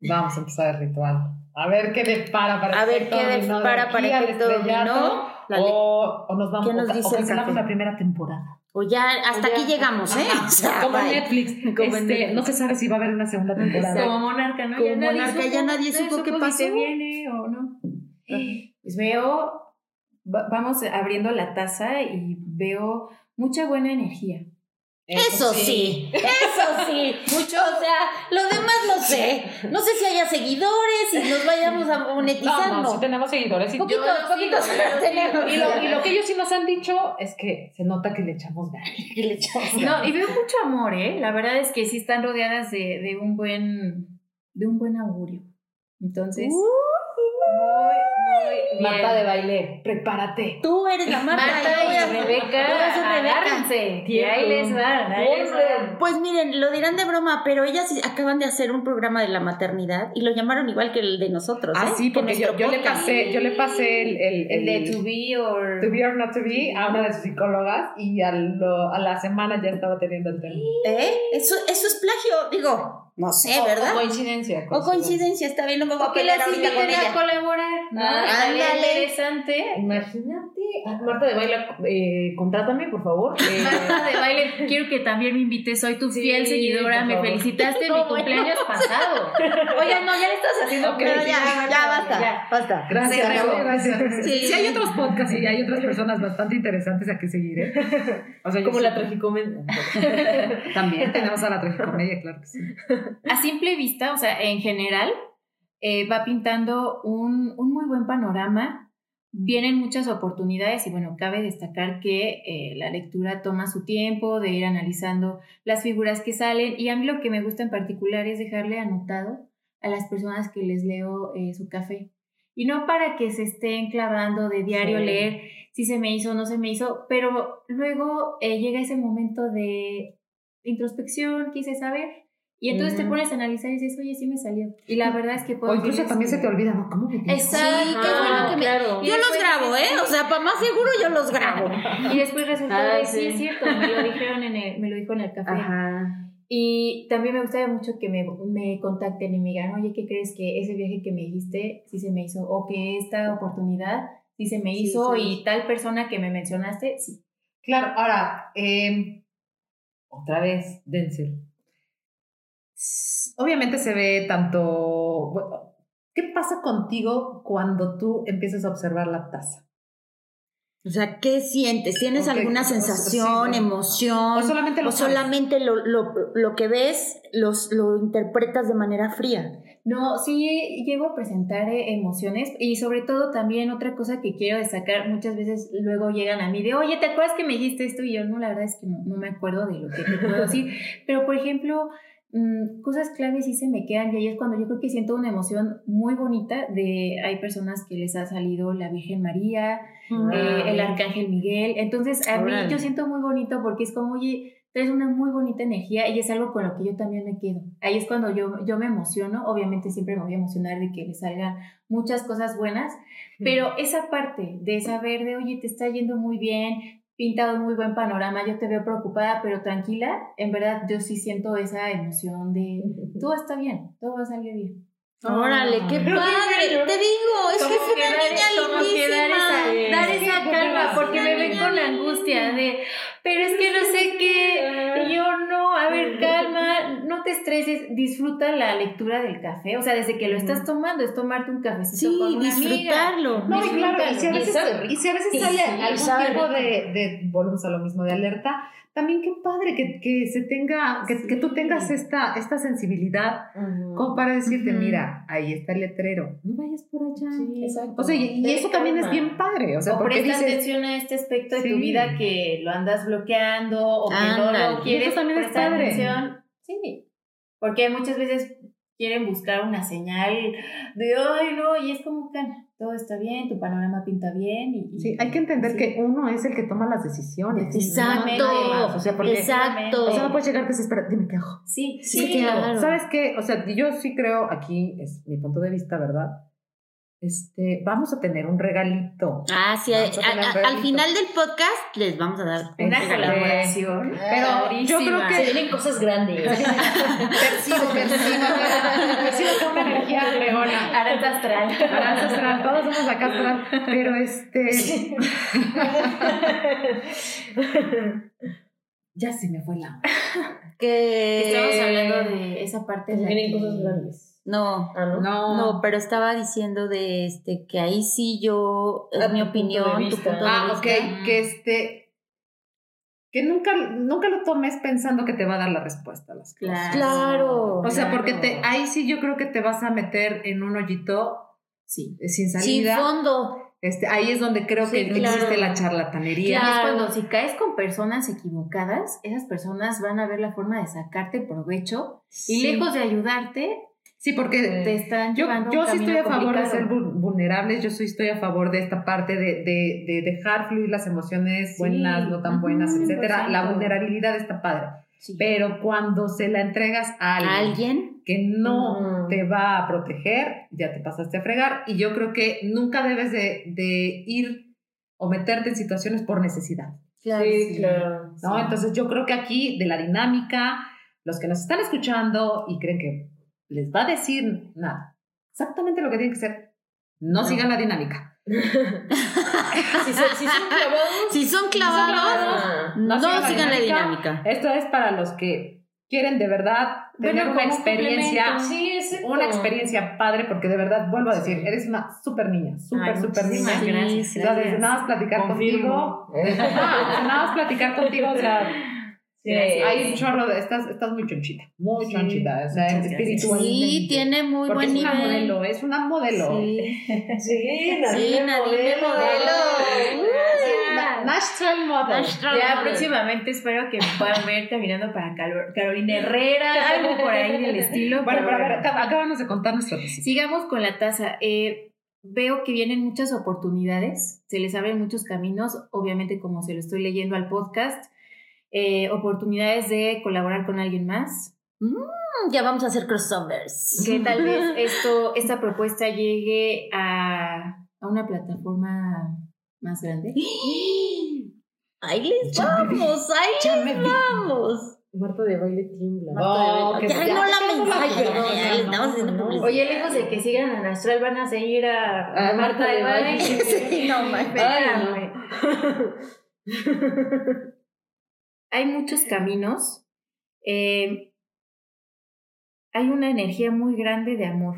Vamos a empezar el ritual. A ver qué depara para A ver efecto qué depara para efecto estrellato, dominó. O, o nos vamos ¿Qué nos o, dice o el cancelamos la primera temporada. O ya hasta Ya. aquí llegamos, ¿eh? O sea, Como bye. Netflix. Como Este, Netflix. No se sabe si va a haber una segunda temporada. Como monarca, ¿no? Como monarca, ya nadie supo qué si pasó. se viene o no. Pues veo, va- vamos abriendo la taza y veo mucha buena energía. Eso sí, eso sí. Mucho, o sea, lo demás no sé. No sé si haya seguidores y nos vayamos a monetizar, No, no, sí tenemos seguidores. y- Poquitos, Yo sí, poquitos sí. tenemos. Y lo, y lo que ellos sí nos han dicho es que se nota que le echamos ganas. que le echamos. No, y veo mucho amor, ¿eh? La verdad es que sí están rodeadas de, de un buen de un buen augurio. Entonces, Muy, muy Marta de baile, prepárate. Tú eres la Marta. Marta a- y Rebeca, yo voy a agárrense. Y ahí les van, ahí les van. Pues miren, lo dirán de broma, pero ellas acaban de hacer un programa de la maternidad y lo llamaron igual que el de nosotros. Ah, ¿eh? sí, Que porque yo, le pasé, yo le pasé el, el, El de to be or... To be or not to be a una de sus psicólogas y a, lo- a la semana ya estaba teniendo el tema. ¿Eh? Eso, eso es plagio, digo, no sé, O- ¿verdad? O coincidencia. O coincidencia, está bien, no me voy a pelear ahorita con inviten a ella. colaborar, ¿no? Ah, ándale. interesante. Imagínate. Marta de baile, eh, contrátame, por favor. Eh, Marta de baile, quiero que también me invites. Soy tu Sí, fiel seguidora. Me felicitaste en No, mi cumpleaños pasado. Oye, no, ya le estás haciendo Ok, Pero sí, ya, ya, basta, basta. Gracias, regó. gracias. Sí. Sí. hay otros podcasts y hay otras personas bastante interesantes a que seguir, ¿eh? O sea, yo como sí- la tragicomedia. También tenemos a la tragicomedia, claro que sí. a simple vista, o sea, en general, eh, va pintando un, un muy buen panorama. Vienen muchas oportunidades y bueno, cabe destacar que eh, la lectura toma su tiempo de ir analizando las figuras que salen y a mí lo que me gusta en particular es dejarle anotado a las personas que les leo eh, su café. Y no para que se estén clavando de diario Sí. leer si se me hizo o no se me hizo, pero luego eh, llega ese momento de introspección, quise saber, y entonces te pones a analizar y dices, oye, sí me salió. Y la verdad es que puedo O incluso también que- se te olvida, ¿no? ¿Cómo me dijo? Exacto. Sí, qué bueno que me- claro. Yo los grabo, ¿eh? O sea, para más seguro yo los grabo. Y después resultó Ah, sí, sí. es cierto, me lo dijeron en el, me lo dijo en el café. Ajá. Y también me gustaría mucho que me, me contacten y me digan, oye, ¿qué crees que ese viaje que me dijiste sí se me hizo? O que esta oportunidad sí se me Sí, hizo sí. y tal persona que me mencionaste, sí. Claro, ahora, eh, otra vez, Denzel. Obviamente se ve tanto. ¿Qué pasa contigo cuando tú empiezas a observar la taza? O sea, ¿qué sientes? ¿Tienes alguna o- sí, sensación, emoción? O solamente lo o solamente lo, lo, lo que ves los, lo interpretas de manera fría? No, sí llego a presentar eh, emociones y sobre todo también otra cosa que quiero destacar, muchas veces luego llegan a mí de, oye, ¿te acuerdas que me dijiste esto? Y yo no, la verdad es que no, no me acuerdo de lo que te puedo decir, pero por ejemplo, mm, cosas claves sí se me quedan y ahí es cuando yo creo que siento una emoción muy bonita de, hay personas que les ha salido la Virgen María, eh, el Arcángel Miguel, entonces a mí yo siento muy bonito porque es como, oye, traes una muy bonita energía y es algo con lo que yo también me quedo. Ahí es cuando yo, yo me emociono, obviamente siempre me voy a emocionar de que le salgan muchas cosas buenas, pero esa parte de saber de, oye, te está yendo muy bien, pintado un muy buen panorama, yo te veo preocupada, pero tranquila, en verdad yo sí siento esa emoción de, todo está bien, todo va a salir bien. Órale, qué padre. Te digo, es que es una dar- niña que dar lindísima. esa, dar Sí, esa calma, porque me ven con la angustia de, pero es que no sé qué, yo no, a ver, calma, no te estreses, disfruta la lectura del café, o sea, desde que lo estás tomando, es tomarte un cafecito Sí, con una amiga. disfrutarlo. No, y claro, y si a Y veces, sabe rico. y si a veces Sí, sale sí, algún sabe tipo de, de, volvemos a lo mismo, de alerta, también qué padre que, que se tenga, que, que tú tengas esta, esta sensibilidad como para decirte, mira, ahí está el letrero, no vayas por allá. Sí, Exacto. O sea, y, y eso también es bien padre, o sea, o porque presta dices, atención a este aspecto de Sí. tu vida que lo andas bloqueando o que no lo quieres Eso también es padre. atención. Sí, porque muchas veces quieren buscar una señal de, ay, no, y es como que todo está bien, tu panorama pinta bien. Y, y- sí, hay que entender sí. que uno es el que toma las decisiones. Exacto. O sea, porque, Exacto. o sea, no puedes llegar desesperado, dime qué hago. Sí, Sí, sí, claro. ¿Sabes qué? O sea, yo sí creo, aquí es mi punto de vista, ¿verdad? Este, vamos a tener un regalito. Ah, sí, a a- al final del podcast les vamos a dar Una colaboración. Pero yo creo que- Se vienen cosas grandes. Percibo, percibo, percibo con una energía leona. Aranza astral. Aranza astral, todos somos acá astral, pero este... ya se me fue la... que Estamos hablando de esa parte la Vienen que- cosas grandes. No, Ah, ¿no? No, no, pero estaba diciendo de este que ahí sí yo es Ah, mi tu punto de opinión, tu vista. punto de Ah, vista. ok, que este... Que nunca, nunca lo tomes pensando que te va a dar la respuesta a las cosas. Claro. Claro. O sea, porque te, ahí sí yo creo que te vas a meter en un hoyito Sí. sin Sin salida. fondo. Este, ahí es donde creo Sí, que claro. existe la charlatanería. Es cuando si caes con personas equivocadas, esas personas van a ver la forma de sacarte provecho y lejos de ayudarte, Sí, porque te están yo, yo sí estoy a favor de complicado. ser vul- vulnerables, yo sí estoy a favor de esta parte de, de, de dejar fluir las emociones buenas, no tan buenas, etcétera. La 100%. vulnerabilidad está padre. Sí. Pero cuando se la entregas a alguien, ¿Alguien? que no Ujú. te va a proteger, ya te pasaste a fregar. Y yo creo que nunca debes de, de ir o meterte en situaciones por necesidad. sí, claro. ¿no? Entonces yo creo que aquí de la dinámica, los que nos están escuchando y creen que les va a decir nada, exactamente lo que tiene que ser, no, sigan la dinámica. si, son, si son clavados. Si son clavados, no, sigan la sigan la dinámica. dinámica. Esto es para los que quieren de verdad tener Bueno, una experiencia. Sí, una experiencia padre, porque de verdad, vuelvo a decir, Sí. eres una súper niña, súper, súper niña. gracias. sí. O sea, desde gracias. nada más platicar Confirmo. contigo. Ajá, nada más platicar contigo, o sea, Sí. hay un chorro de. Estás, estás muy chonchita, muy Sí, chonchita. O sea, espiritualmente. Sí, tiene muy Porque buen es una nivel. modelo, es una modelo. Sí, Sí, sí, Nadine modelo. Na- National model. Ya model. próximamente espero que me puedan ver caminando para Carolina Herrera, algo por ahí del estilo. Bueno, pero a ver, acábanos de contar nuestra tesis. Sigamos con la taza. Eh, veo que vienen muchas oportunidades, se les abren muchos caminos, obviamente como se lo estoy leyendo al podcast, eh, oportunidades de colaborar con alguien más. Ya vamos a hacer crossovers. Que tal vez esto, esta propuesta llegue a, a una plataforma más grande. Ahí les Ya vamos, ahí Ya les vamos. Marta de baile tiembla. Oh, Ya, que- no ya, la ya, mensaje, ya, ya, ya, no, no. Oye, lejos de que sigan a Astral, van a seguir a, A Marta de Baile. Sí, no, ma- Espérame. Hay muchos caminos. eh, hay una energía muy grande de amor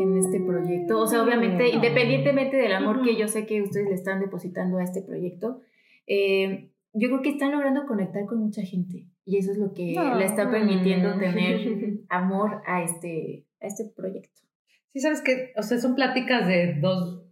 en este proyecto. O sea, obviamente, Mm. independientemente del amor que yo sé que ustedes le están depositando a este proyecto, eh, yo creo que están logrando conectar con mucha gente. Y eso es lo que No. le está permitiendo tener amor a este, a este proyecto. Sí, sabes que, o sea, son pláticas de dos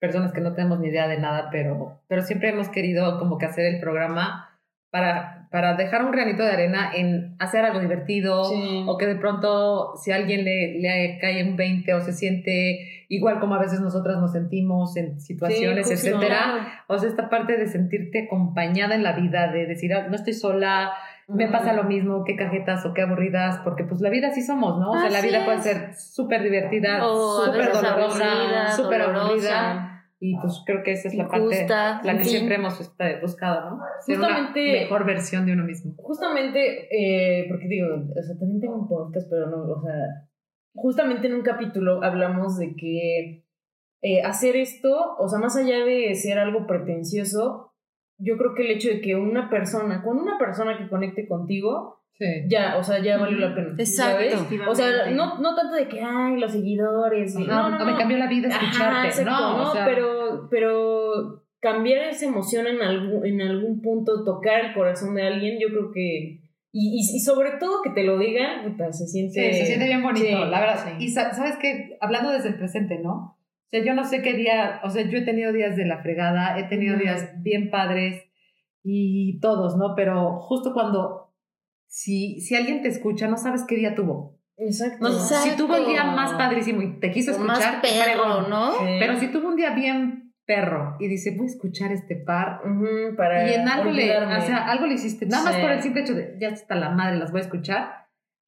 personas que no tenemos ni idea de nada, pero, pero siempre hemos querido como que hacer el programa para, para dejar un granito de arena en hacer algo divertido Sí. o que de pronto si a alguien le, le cae un 20 o se siente igual como a veces nosotras nos sentimos en situaciones, Sí, etcétera. O sea, esta parte de sentirte acompañada en la vida, de decir, "Ah, no estoy sola, me pasa lo mismo, qué cajetas o qué aburridas, porque pues la vida así somos, ¿no? O sea, la vida puede ser súper divertida, O a súper dolorosa, súper aburrida. Y pues creo que esa es la parte, la que siempre hemos buscado, ¿no? Ser Justamente- una mejor versión de uno mismo. Justamente, eh, porque digo, o sea, también tengo un podcast, pero no, o sea, justamente en un capítulo hablamos de que eh, hacer esto, o sea, más allá de ser algo pretencioso, yo creo que el hecho de que una persona, con una persona que conecte contigo, Sí. ya, o sea, ya valió la pena. Exacto. ¿sabes? O sea, no, no tanto de que, ay, los seguidores. no, no, no. me cambió la vida Ajá, escucharte, exacto, ¿no? no, O sea, pero, pero cambiar esa emoción en algún, en algún punto, tocar el corazón de alguien, yo creo que. Y, y, y sobre todo que te lo digan, puta, se siente. Sí, se siente bien bonito, Sí, la verdad. sí. Y sa- sabes que, hablando desde el presente, ¿no? O sea, yo no sé qué día, o sea, yo he tenido días de la fregada, he tenido días bien padres y todos, ¿no? Pero justo cuando, si, si alguien te escucha, no sabes qué día tuvo. Exacto. No, Exacto. si tuvo el día más padrísimo y te quiso O más escuchar, perro. ¿no? Sí. Pero si tuvo un día bien perro y dice, voy a escuchar este par, para y en algo le, o sea, algo le hiciste, nada más por el simple hecho de, ya está la madre, las voy a escuchar,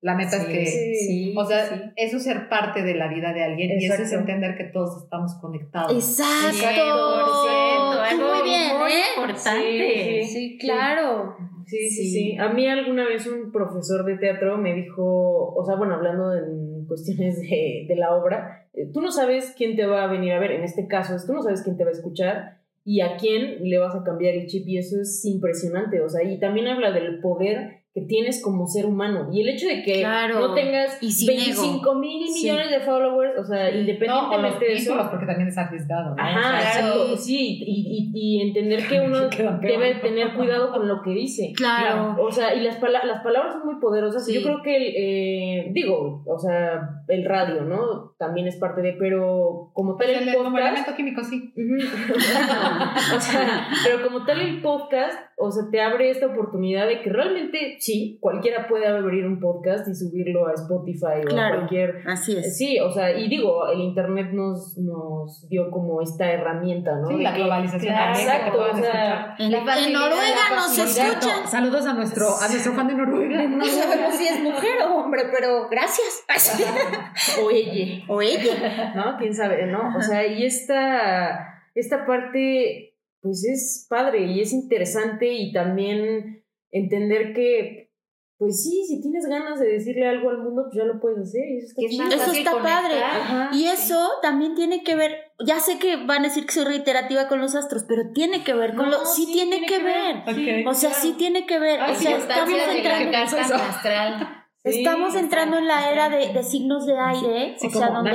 la neta es Sí, que... sí. O sea, sí. eso es ser parte de la vida de alguien y eso es Exacto. entender que todos estamos conectados. Exacto. 100%, algo Muy bien, muy ¿eh? importante. Sí, Sí, claro. Sí, sí, Sí. sí. A mí alguna vez un profesor de teatro me dijo, o sea, bueno, hablando en cuestiones de, de la obra, eh, tú no sabes quién te va a venir a ver, en este caso, es tú no sabes quién te va a escuchar y a quién le vas a cambiar el chip y eso es impresionante, o sea, y también habla del poder que tienes como ser humano y el hecho de que Claro. no tengas Y sin 25 mil Sí. millones de followers, o sea, Sí. No, o los independientemente de eso. porque también es arriesgado, ¿no? Ajá, O sea, exacto, sí. sí, y, y, y entender que uno debe tener cuidado con lo que dice. Claro. O sea, y las, pala- las palabras son muy poderosas. Sí. Yo creo que, el, eh, digo, o sea, el radio, ¿no? También es parte de, pero como tal el, el, como podcast... elemento químico, sí. O sea, pero como tal el podcast, o sea, te abre esta oportunidad de que realmente sí, cualquiera puede abrir un podcast y subirlo a Spotify o a Claro. cualquier... Así es. Sí, o sea, y digo, el Internet nos, nos dio como esta herramienta, ¿no? Sí, la que- globalización Claro, también, que te exacto, o sea. En, La en Noruega la nos escuchan. Saludos a nuestro, a nuestro fan de Noruega. No sabemos si es mujer o hombre, pero gracias. o ella. O ella. ¿no? ¿Quién sabe, no? O sea, y esta, esta parte, pues es padre y es interesante y también entender que, pues sí, si tienes ganas de decirle algo al mundo, pues ya lo puedes hacer. y Eso está Que es Eso está padre. Ajá. Y eso también tiene que ver, ya sé que van a decir que soy reiterativa con los astros, pero tiene que ver con No, lo, sí, tiene, que, ver. Ok. O sea, sí tiene que ver. Ay, o sí, sea, estamos entrando. Sí, estamos entrando en la era de, de signos de aire, Sí, o sea, donde.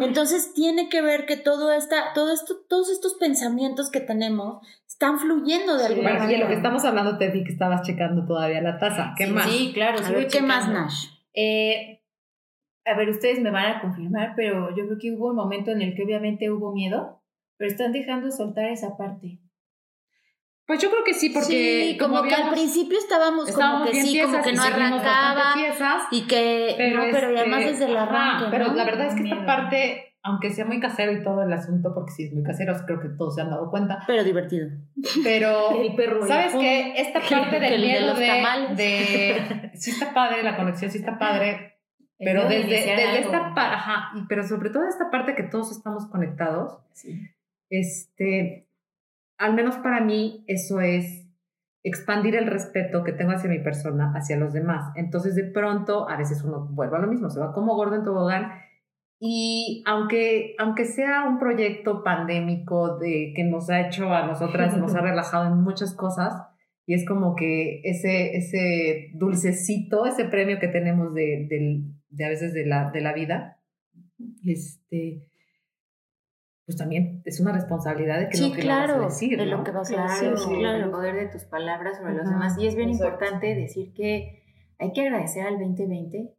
Entonces tiene que ver que todo esta, todo esto, todos estos pensamientos que tenemos están fluyendo de Sí. alguna Bueno, y lo que manera. estamos hablando, te vi que estabas checando todavía la taza. ¿Qué Sí, más? Sí, claro. A ver, ¿qué más. Nash? Eh, a ver, ustedes me van a confirmar, pero yo creo que hubo un momento en el que obviamente hubo miedo, pero están dejando soltar esa parte. Pues yo creo que sí, porque sí, como, que al principio estábamos, estábamos como que sí, como que no arrancaba tiesas, y que pero, no, pero este, además desde el ajá, arranque, pero ¿no? la verdad es que esta parte, aunque sea muy casero y todo el asunto, porque sí es muy casero, creo que todos se han dado cuenta, Pero divertido. pero El perro. ¿Sabes el qué? Esta parte del el de miedo los de, de- Sí está padre, la conexión sí está padre, pero desde, desde esta parte, ajá, pero sobre todo esta parte que todos estamos conectados, Sí. este, al menos para mí eso es expandir el respeto que tengo hacia mi persona, hacia los demás. Entonces de pronto, a veces uno vuelve a lo mismo, se va como gordo en tobogán y aunque, aunque sea un proyecto pandémico de, que nos ha hecho a nosotras, nos ha relajado en muchas cosas, y es como que ese, ese dulcecito, ese premio que tenemos de, del- de a veces de la, de la vida, este, pues también es una responsabilidad de que Sí, lo que le vas a claro, decir, de lo ¿no? que vas a Claro, decir, sí, claro. el poder de tus palabras sobre los Ajá, demás. Y es bien exacto. importante decir que hay que agradecer al 2020.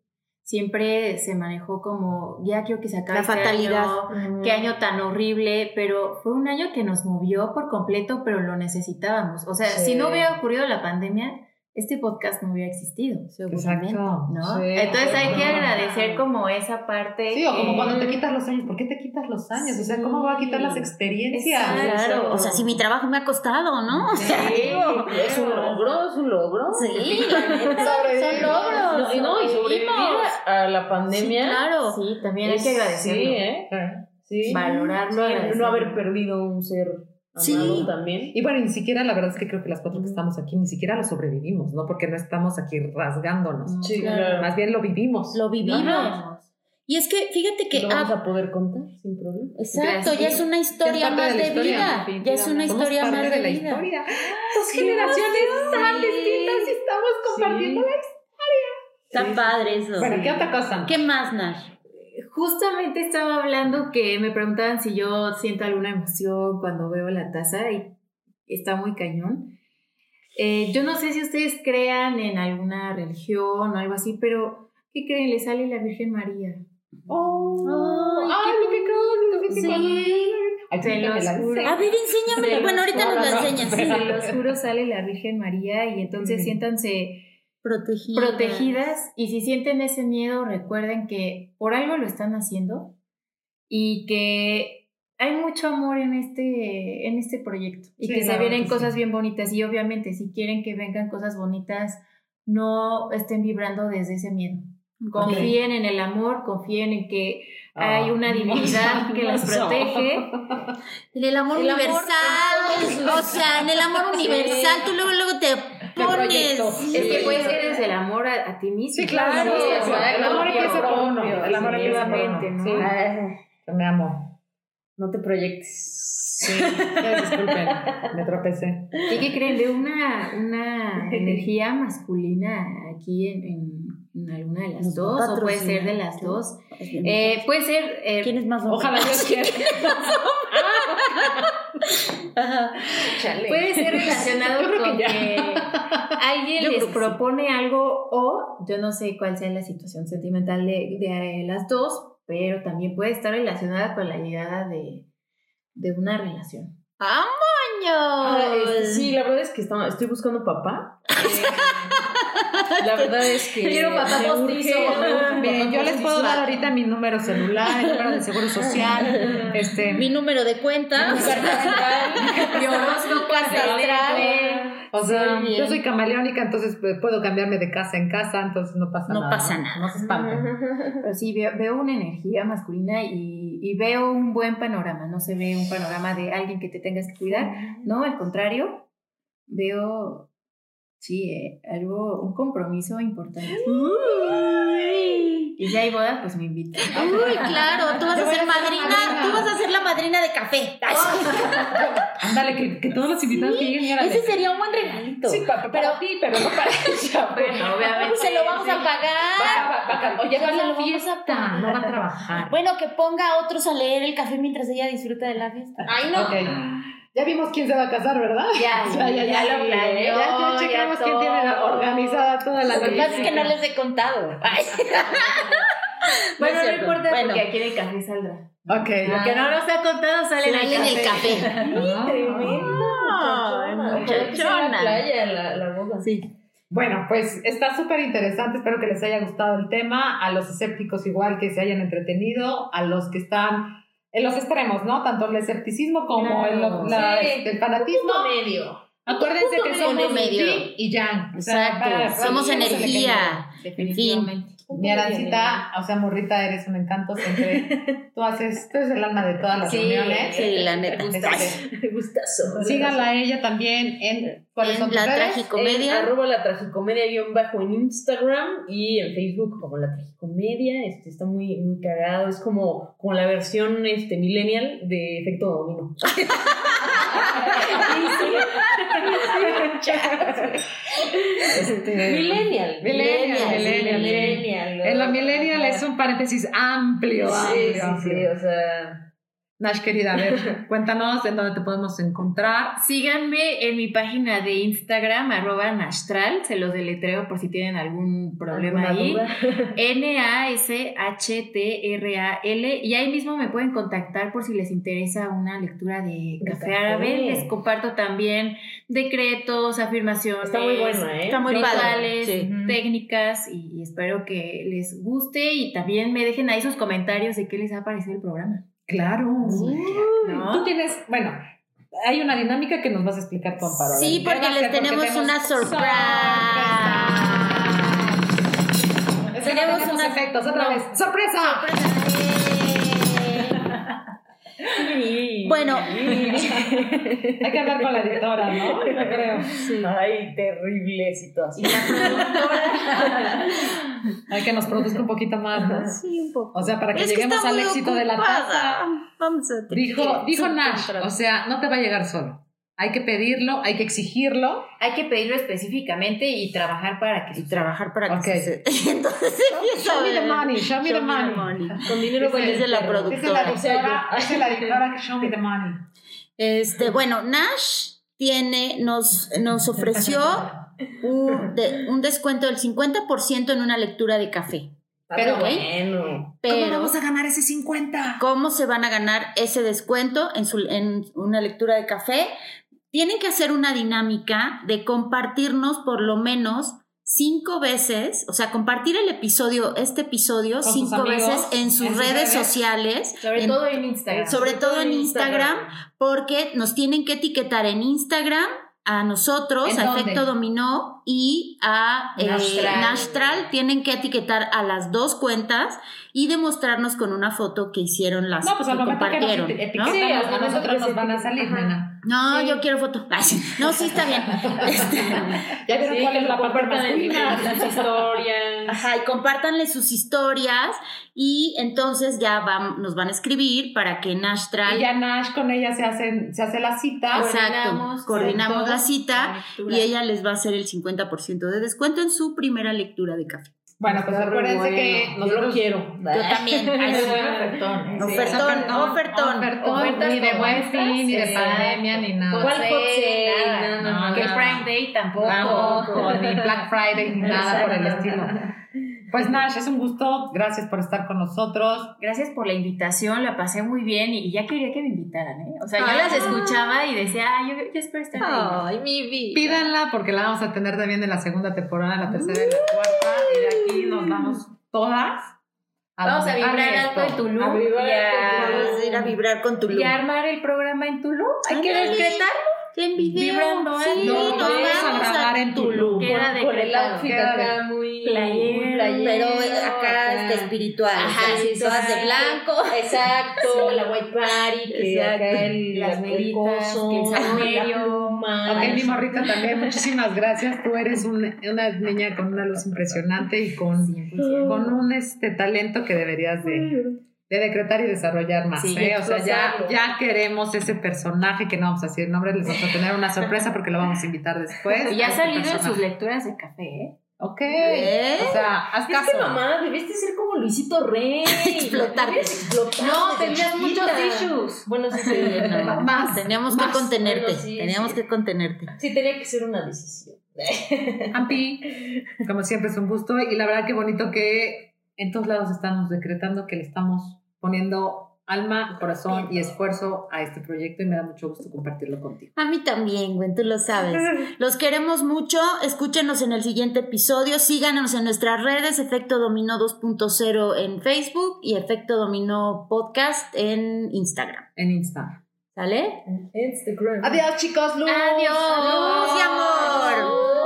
Siempre se manejó como, ya quiero que se acabe La este fatalidad. año, qué año tan horrible, pero fue un año que nos movió por completo, pero lo necesitábamos. O sea, Sí. si no hubiera ocurrido la pandemia, este podcast no hubiera existido, Seguramente. Exacto. ¿no? Sí, Entonces hay que agradecer como esa parte. Sí, o como que- cuando te quitas los años, ¿por qué te quitas los años? O sea, ¿cómo voy a quitar las experiencias? Exacto. Claro, o sea, si mi trabajo me ha costado, ¿no? O sea, Sí, digo, es un logro, es un logro. Sí, son logros. No, y no, y sobrevivir sobrevivimos. a la pandemia. Sí, claro. Sí, también hay que agradecerlo. Sí, ¿eh? Sí. Valorarlo, Sí, no haber perdido un ser Sí. también. Y bueno, ni siquiera, la verdad es que creo que las cuatro que estamos aquí, ni siquiera lo sobrevivimos, ¿no? Porque no estamos aquí rasgándonos. Sí, claro. claro. Más bien lo vivimos. Lo vivimos. Ajá. Y es que, fíjate que Lo vamos ah, a poder contar sin problema. Exacto, Gracias. ya es una historia más de historia, vida. Ya es una Somos historia parte más de de, la vida. historia. Dos Sí. generaciones tan distintas y estamos compartiendo Sí. la Está Sí, padre eso. Bueno, ¿qué otra cosa? ¿Qué más, Nash? Justamente estaba hablando que me preguntaban si yo siento alguna emoción cuando veo la taza y está muy cañón. Eh, yo no sé si ustedes crean en alguna religión o algo así, pero ¿qué creen? Le sale la Virgen María. Oh, Ay, ay, qué lo que decir. Sí. Ay, Se los juro. A ver, enséñame. Se Bueno, ahorita no, nos no, lo enseñas. Se los juro, sale la Virgen María y entonces siéntanse Protegidas. protegidas y si sienten ese miedo recuerden que por algo lo están haciendo y que hay mucho amor en este en este proyecto y Sí, que se vienen que cosas sí. bien bonitas y obviamente si quieren que vengan cosas bonitas no estén vibrando desde ese miedo confíen en el amor confíen en que hay Ah, una divinidad que las protege En el amor El amor universal. o sea, en el amor universal, tú luego, luego te proyecto. pones. es que puede ser desde el amor a, a ti mismo Sí, claro. Claro, sí, exacto. El amor empieza por uno. El amor sí, empieza por uno. ¿no? Que me amo. no te proyectes. Sí, disculpen, me tropecé. ¿Y qué creen? Veo una, una energía masculina aquí en, en- en alguna de las Nos dos, o puede ser de las dos. Eh, Eh, puede ser. eh, ¿Quién es más hombre? Ojalá Dios quiera. Ajá. Chale. puede ser relacionado Yo creo con que alguien Yo les creo que sí. propone algo, o yo no sé cuál sea la situación sentimental de, de las dos, pero también puede estar relacionada con la llegada de, de una relación. ¡Amaño! Ah, este, años! sí, la verdad es que está- estoy buscando papá. Eh, la verdad es que. Quiero me postizo. Bien, yo les puedo dar ahorita mi número celular, el número de seguro social, este, Mi número de cuenta. Mi Astral. o sea, yo soy camaleónica, entonces pues, puedo cambiarme de casa en casa, entonces no pasa No nada. pasa nada. No se espanten. Pero sí, veo, veo una energía masculina y, y veo un buen panorama. No se ve un panorama de alguien que te tengas que cuidar. No, al contrario, veo, sí, eh, algo, un compromiso importante. Uy. Y si hay boda, pues me invitan. Uy, claro, tú vas a voy ser a ser la madrina, madrina. tú vas a ser la madrina de café. Ándale, que, que todos los invitados que lleguen. Ese sería un buen regalito. Sí, pa- para ti, pero no para ella. Bueno, obviamente. Se lo vamos a pagar. va, va, va, Oye, va a la fiesta, no va a trabajar. Bueno, que ponga a otros a leer el café mientras ella disfruta de la fiesta. Ay, no. Ok. Ya vimos quién se va a casar, ¿verdad? Ya, ya, ya lo planeó, Ya, ya checamos ya quién tiene organizada toda la Lo que pasa es que no les he contado. Bueno, No importa Bueno. porque aquí en el café saldrá. Ok. Lo que no nos ha contado sale en el Sale en el café. Ah. Tremendo. Muchachona. la playa, la, la boda. Sí. Bueno, pues está súper interesante. Espero que les haya gustado el tema. A los escépticos, igual que se hayan entretenido. A los que están en los extremos, ¿no? Tanto el escepticismo como el, la- Sí. este, el fanatismo. Punto medio. Acuérdense punto que medio, somos medio. yin y yang. O sea, Exacto. para- Somos energía. Definitivamente. Mi arancita, o sea, morrita, eres un encanto siempre. Tú haces, tú eres el alma de todas las Sí, reuniones. Sí, la neta. Este, Gustazo. síganla a ella también en ¿cuáles son En tus la redes? En tragicomedia. arroba la tragicomedia guion bajo en Instagram y en Facebook como la tragicomedia. Este, está muy, muy cagado. Es como, como la versión este, millennial de efecto dominó. Este, millennial. Millennial, millennial, sí. millennial. En la millennial es un paréntesis amplio, Sí, amplio, sí, amplio. sí, o sea... Nash, querida, a ver, cuéntanos en dónde te podemos encontrar. Síganme en mi página de Instagram, arroba Nastral, se los deletreo por si tienen algún problema ¿alguna ahí. N-A-S-H-T-R-A-L y ahí mismo me pueden contactar por si les interesa una lectura de café café. árabe. Les comparto también decretos, afirmaciones. Está muy bueno, ¿eh? Está muy padre. rituales, Sí. técnicas y, y espero que les guste y también me dejen ahí sus comentarios de qué les ha parecido el programa. Claro. ¿no? Tú tienes, bueno, hay una dinámica que nos vas a explicar tú, Amparo. Sí, ¿qué porque les? Porque tenemos una sorpresa. No Tenemos tenemos una- efectos, otra no. vez. ¡Sorpresa! Bueno. Hay que hablar con la editora, ¿no? Yo creo. Ay, terrible situación. Hay que nos produzca un poquito más, ¿no? Sí, un poco. O sea, para que Es lleguemos al éxito de la taza. Vamos a Dijo, dijo Nash, o sea, no te va a llegar solo. Hay que pedirlo, hay que exigirlo. Hay que pedirlo específicamente y trabajar para que y trabajar para que. Entonces Show me the money, show me the money. Con dinero Dice- vale dice la perro. Dice la productora. dice la editora que show me the money. Este, bueno, Nash tiene, nos, nos ofreció un, de- un descuento del 50% en una lectura de café. Pero, bueno. Pero, a ganar ese 50? ¿cómo se van a ganar ese descuento en, su, en una lectura de café? Tienen que hacer una dinámica de compartirnos por lo menos cinco veces, o sea, compartir el episodio, este episodio, Con cinco amigos, veces en sus en sus redes, redes. sociales. Sobre en- todo en Instagram. sobre todo en Instagram, porque nos tienen que etiquetar en Instagram a nosotros, ¿En a dónde? Efecto Dominó y a eh, Nastral. Nastral. Tienen que etiquetar a las dos cuentas y demostrarnos con una foto que hicieron las No, pues que momento que nos compartieron. ¿no? Sí, a nosotros que nos van a salir, nena. No, Sí. yo quiero foto. Ay. No, sí está bien. Este, Ya vieron Sí, cuál es la parte masculina. sus historias. Ajá, y compártanle sus historias y entonces ya vam- nos van a escribir para que Nastral Y ya Nash con ella se, hacen, se hace la cita. Exacto, Coordinamos, coordinamos la cita la y ella les va a hacer el 50% de descuento en su primera lectura de café. Bueno, pues acuérdense bueno. que Yo lo quiero. Yo también. Ay, sí. Ofertón. Ofertón, ofertón. ofertón, ni de buen fin, ni de pandemia, ni nada. ¿Cuál? Nada, No, no, Que. Prime Day tampoco. Tampoco, ni Black Friday, ni nada por el estilo. Pues Nash, es un gusto. Gracias por estar con nosotros. Gracias por la invitación, la pasé muy bien y ya quería que me invitaran, ¿eh? O sea, yo las escuchaba y decía, ah, yo, yo espero estar ahí. Ay, mi vida. Pídanla porque la vamos a tener también en la segunda temporada, en la tercera y la cuarta. Y de aquí nos vamos todas. Vamos a vibrar alto en Tulum A vibrar y a, Vamos a ir a vibrar con tu y a armar el programa en Tulum. Hay que Ándale. En video. Vibrando sí, alto. nos Vamos a grabar en Tulum. Queda con, con el outfit acá muy Playero. muy playero, Pero acá este espiritual. Ajá, sí, sí, todas de sí. blanco. Exacto, la white party, que acá el, Las el velitas, que el pluma. Ok, mi morrita también, muchísimas gracias. Tú eres un- una niña con una luz impresionante y con, 100%. con un este talento que deberías de, de decretar y desarrollar más. Sí, ¿eh? O sea, ya, ya queremos ese personaje que no vamos a decir el nombre, les vamos a tener una sorpresa porque lo vamos a invitar después. Y ya ha este salido en sus lecturas de café, ¿eh? Ok. ¿Eh? O sea, haz Es caso. que mamá, debiste ser como Luisito Rey. Explotar. No, tendrías muchos issues. Bueno, sí, no, Más, Teníamos que contenerte. Bueno, sí, teníamos sí. que contenerte. sí, tenía que ser una decisión. Ampi, como siempre es un gusto y la verdad que bonito que en todos lados estamos decretando que le estamos poniendo alma, corazón y esfuerzo a este proyecto y me da mucho gusto compartirlo contigo. A mí también, güey, tú lo sabes. Los queremos mucho. Escúchenos en el siguiente episodio. Síganos en nuestras redes, Efecto Dominó 2.0 en Facebook y Efecto Dominó Podcast en Instagram. En Insta. ¿Sale? Instagram. Adiós chicos, Luz. Adiós. Luz y amor.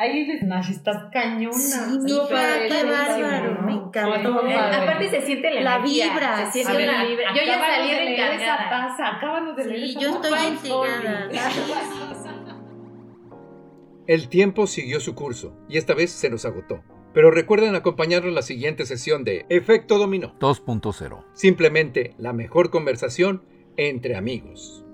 Ahí ves, Nash, estás cañona. Sí, hija, padre, qué bárbaro. Me encantó. Padre. Aparte se siente la, La energía, vibra, Se siente A ver, una vibra. Yo ya salí de leer esa taza, acabamos de leer Sí, esa yo estoy intrigada. El tiempo siguió su curso y esta vez se nos agotó. Pero recuerden acompañarnos en la siguiente sesión de Efecto Dominó 2.0. Simplemente la mejor conversación entre amigos.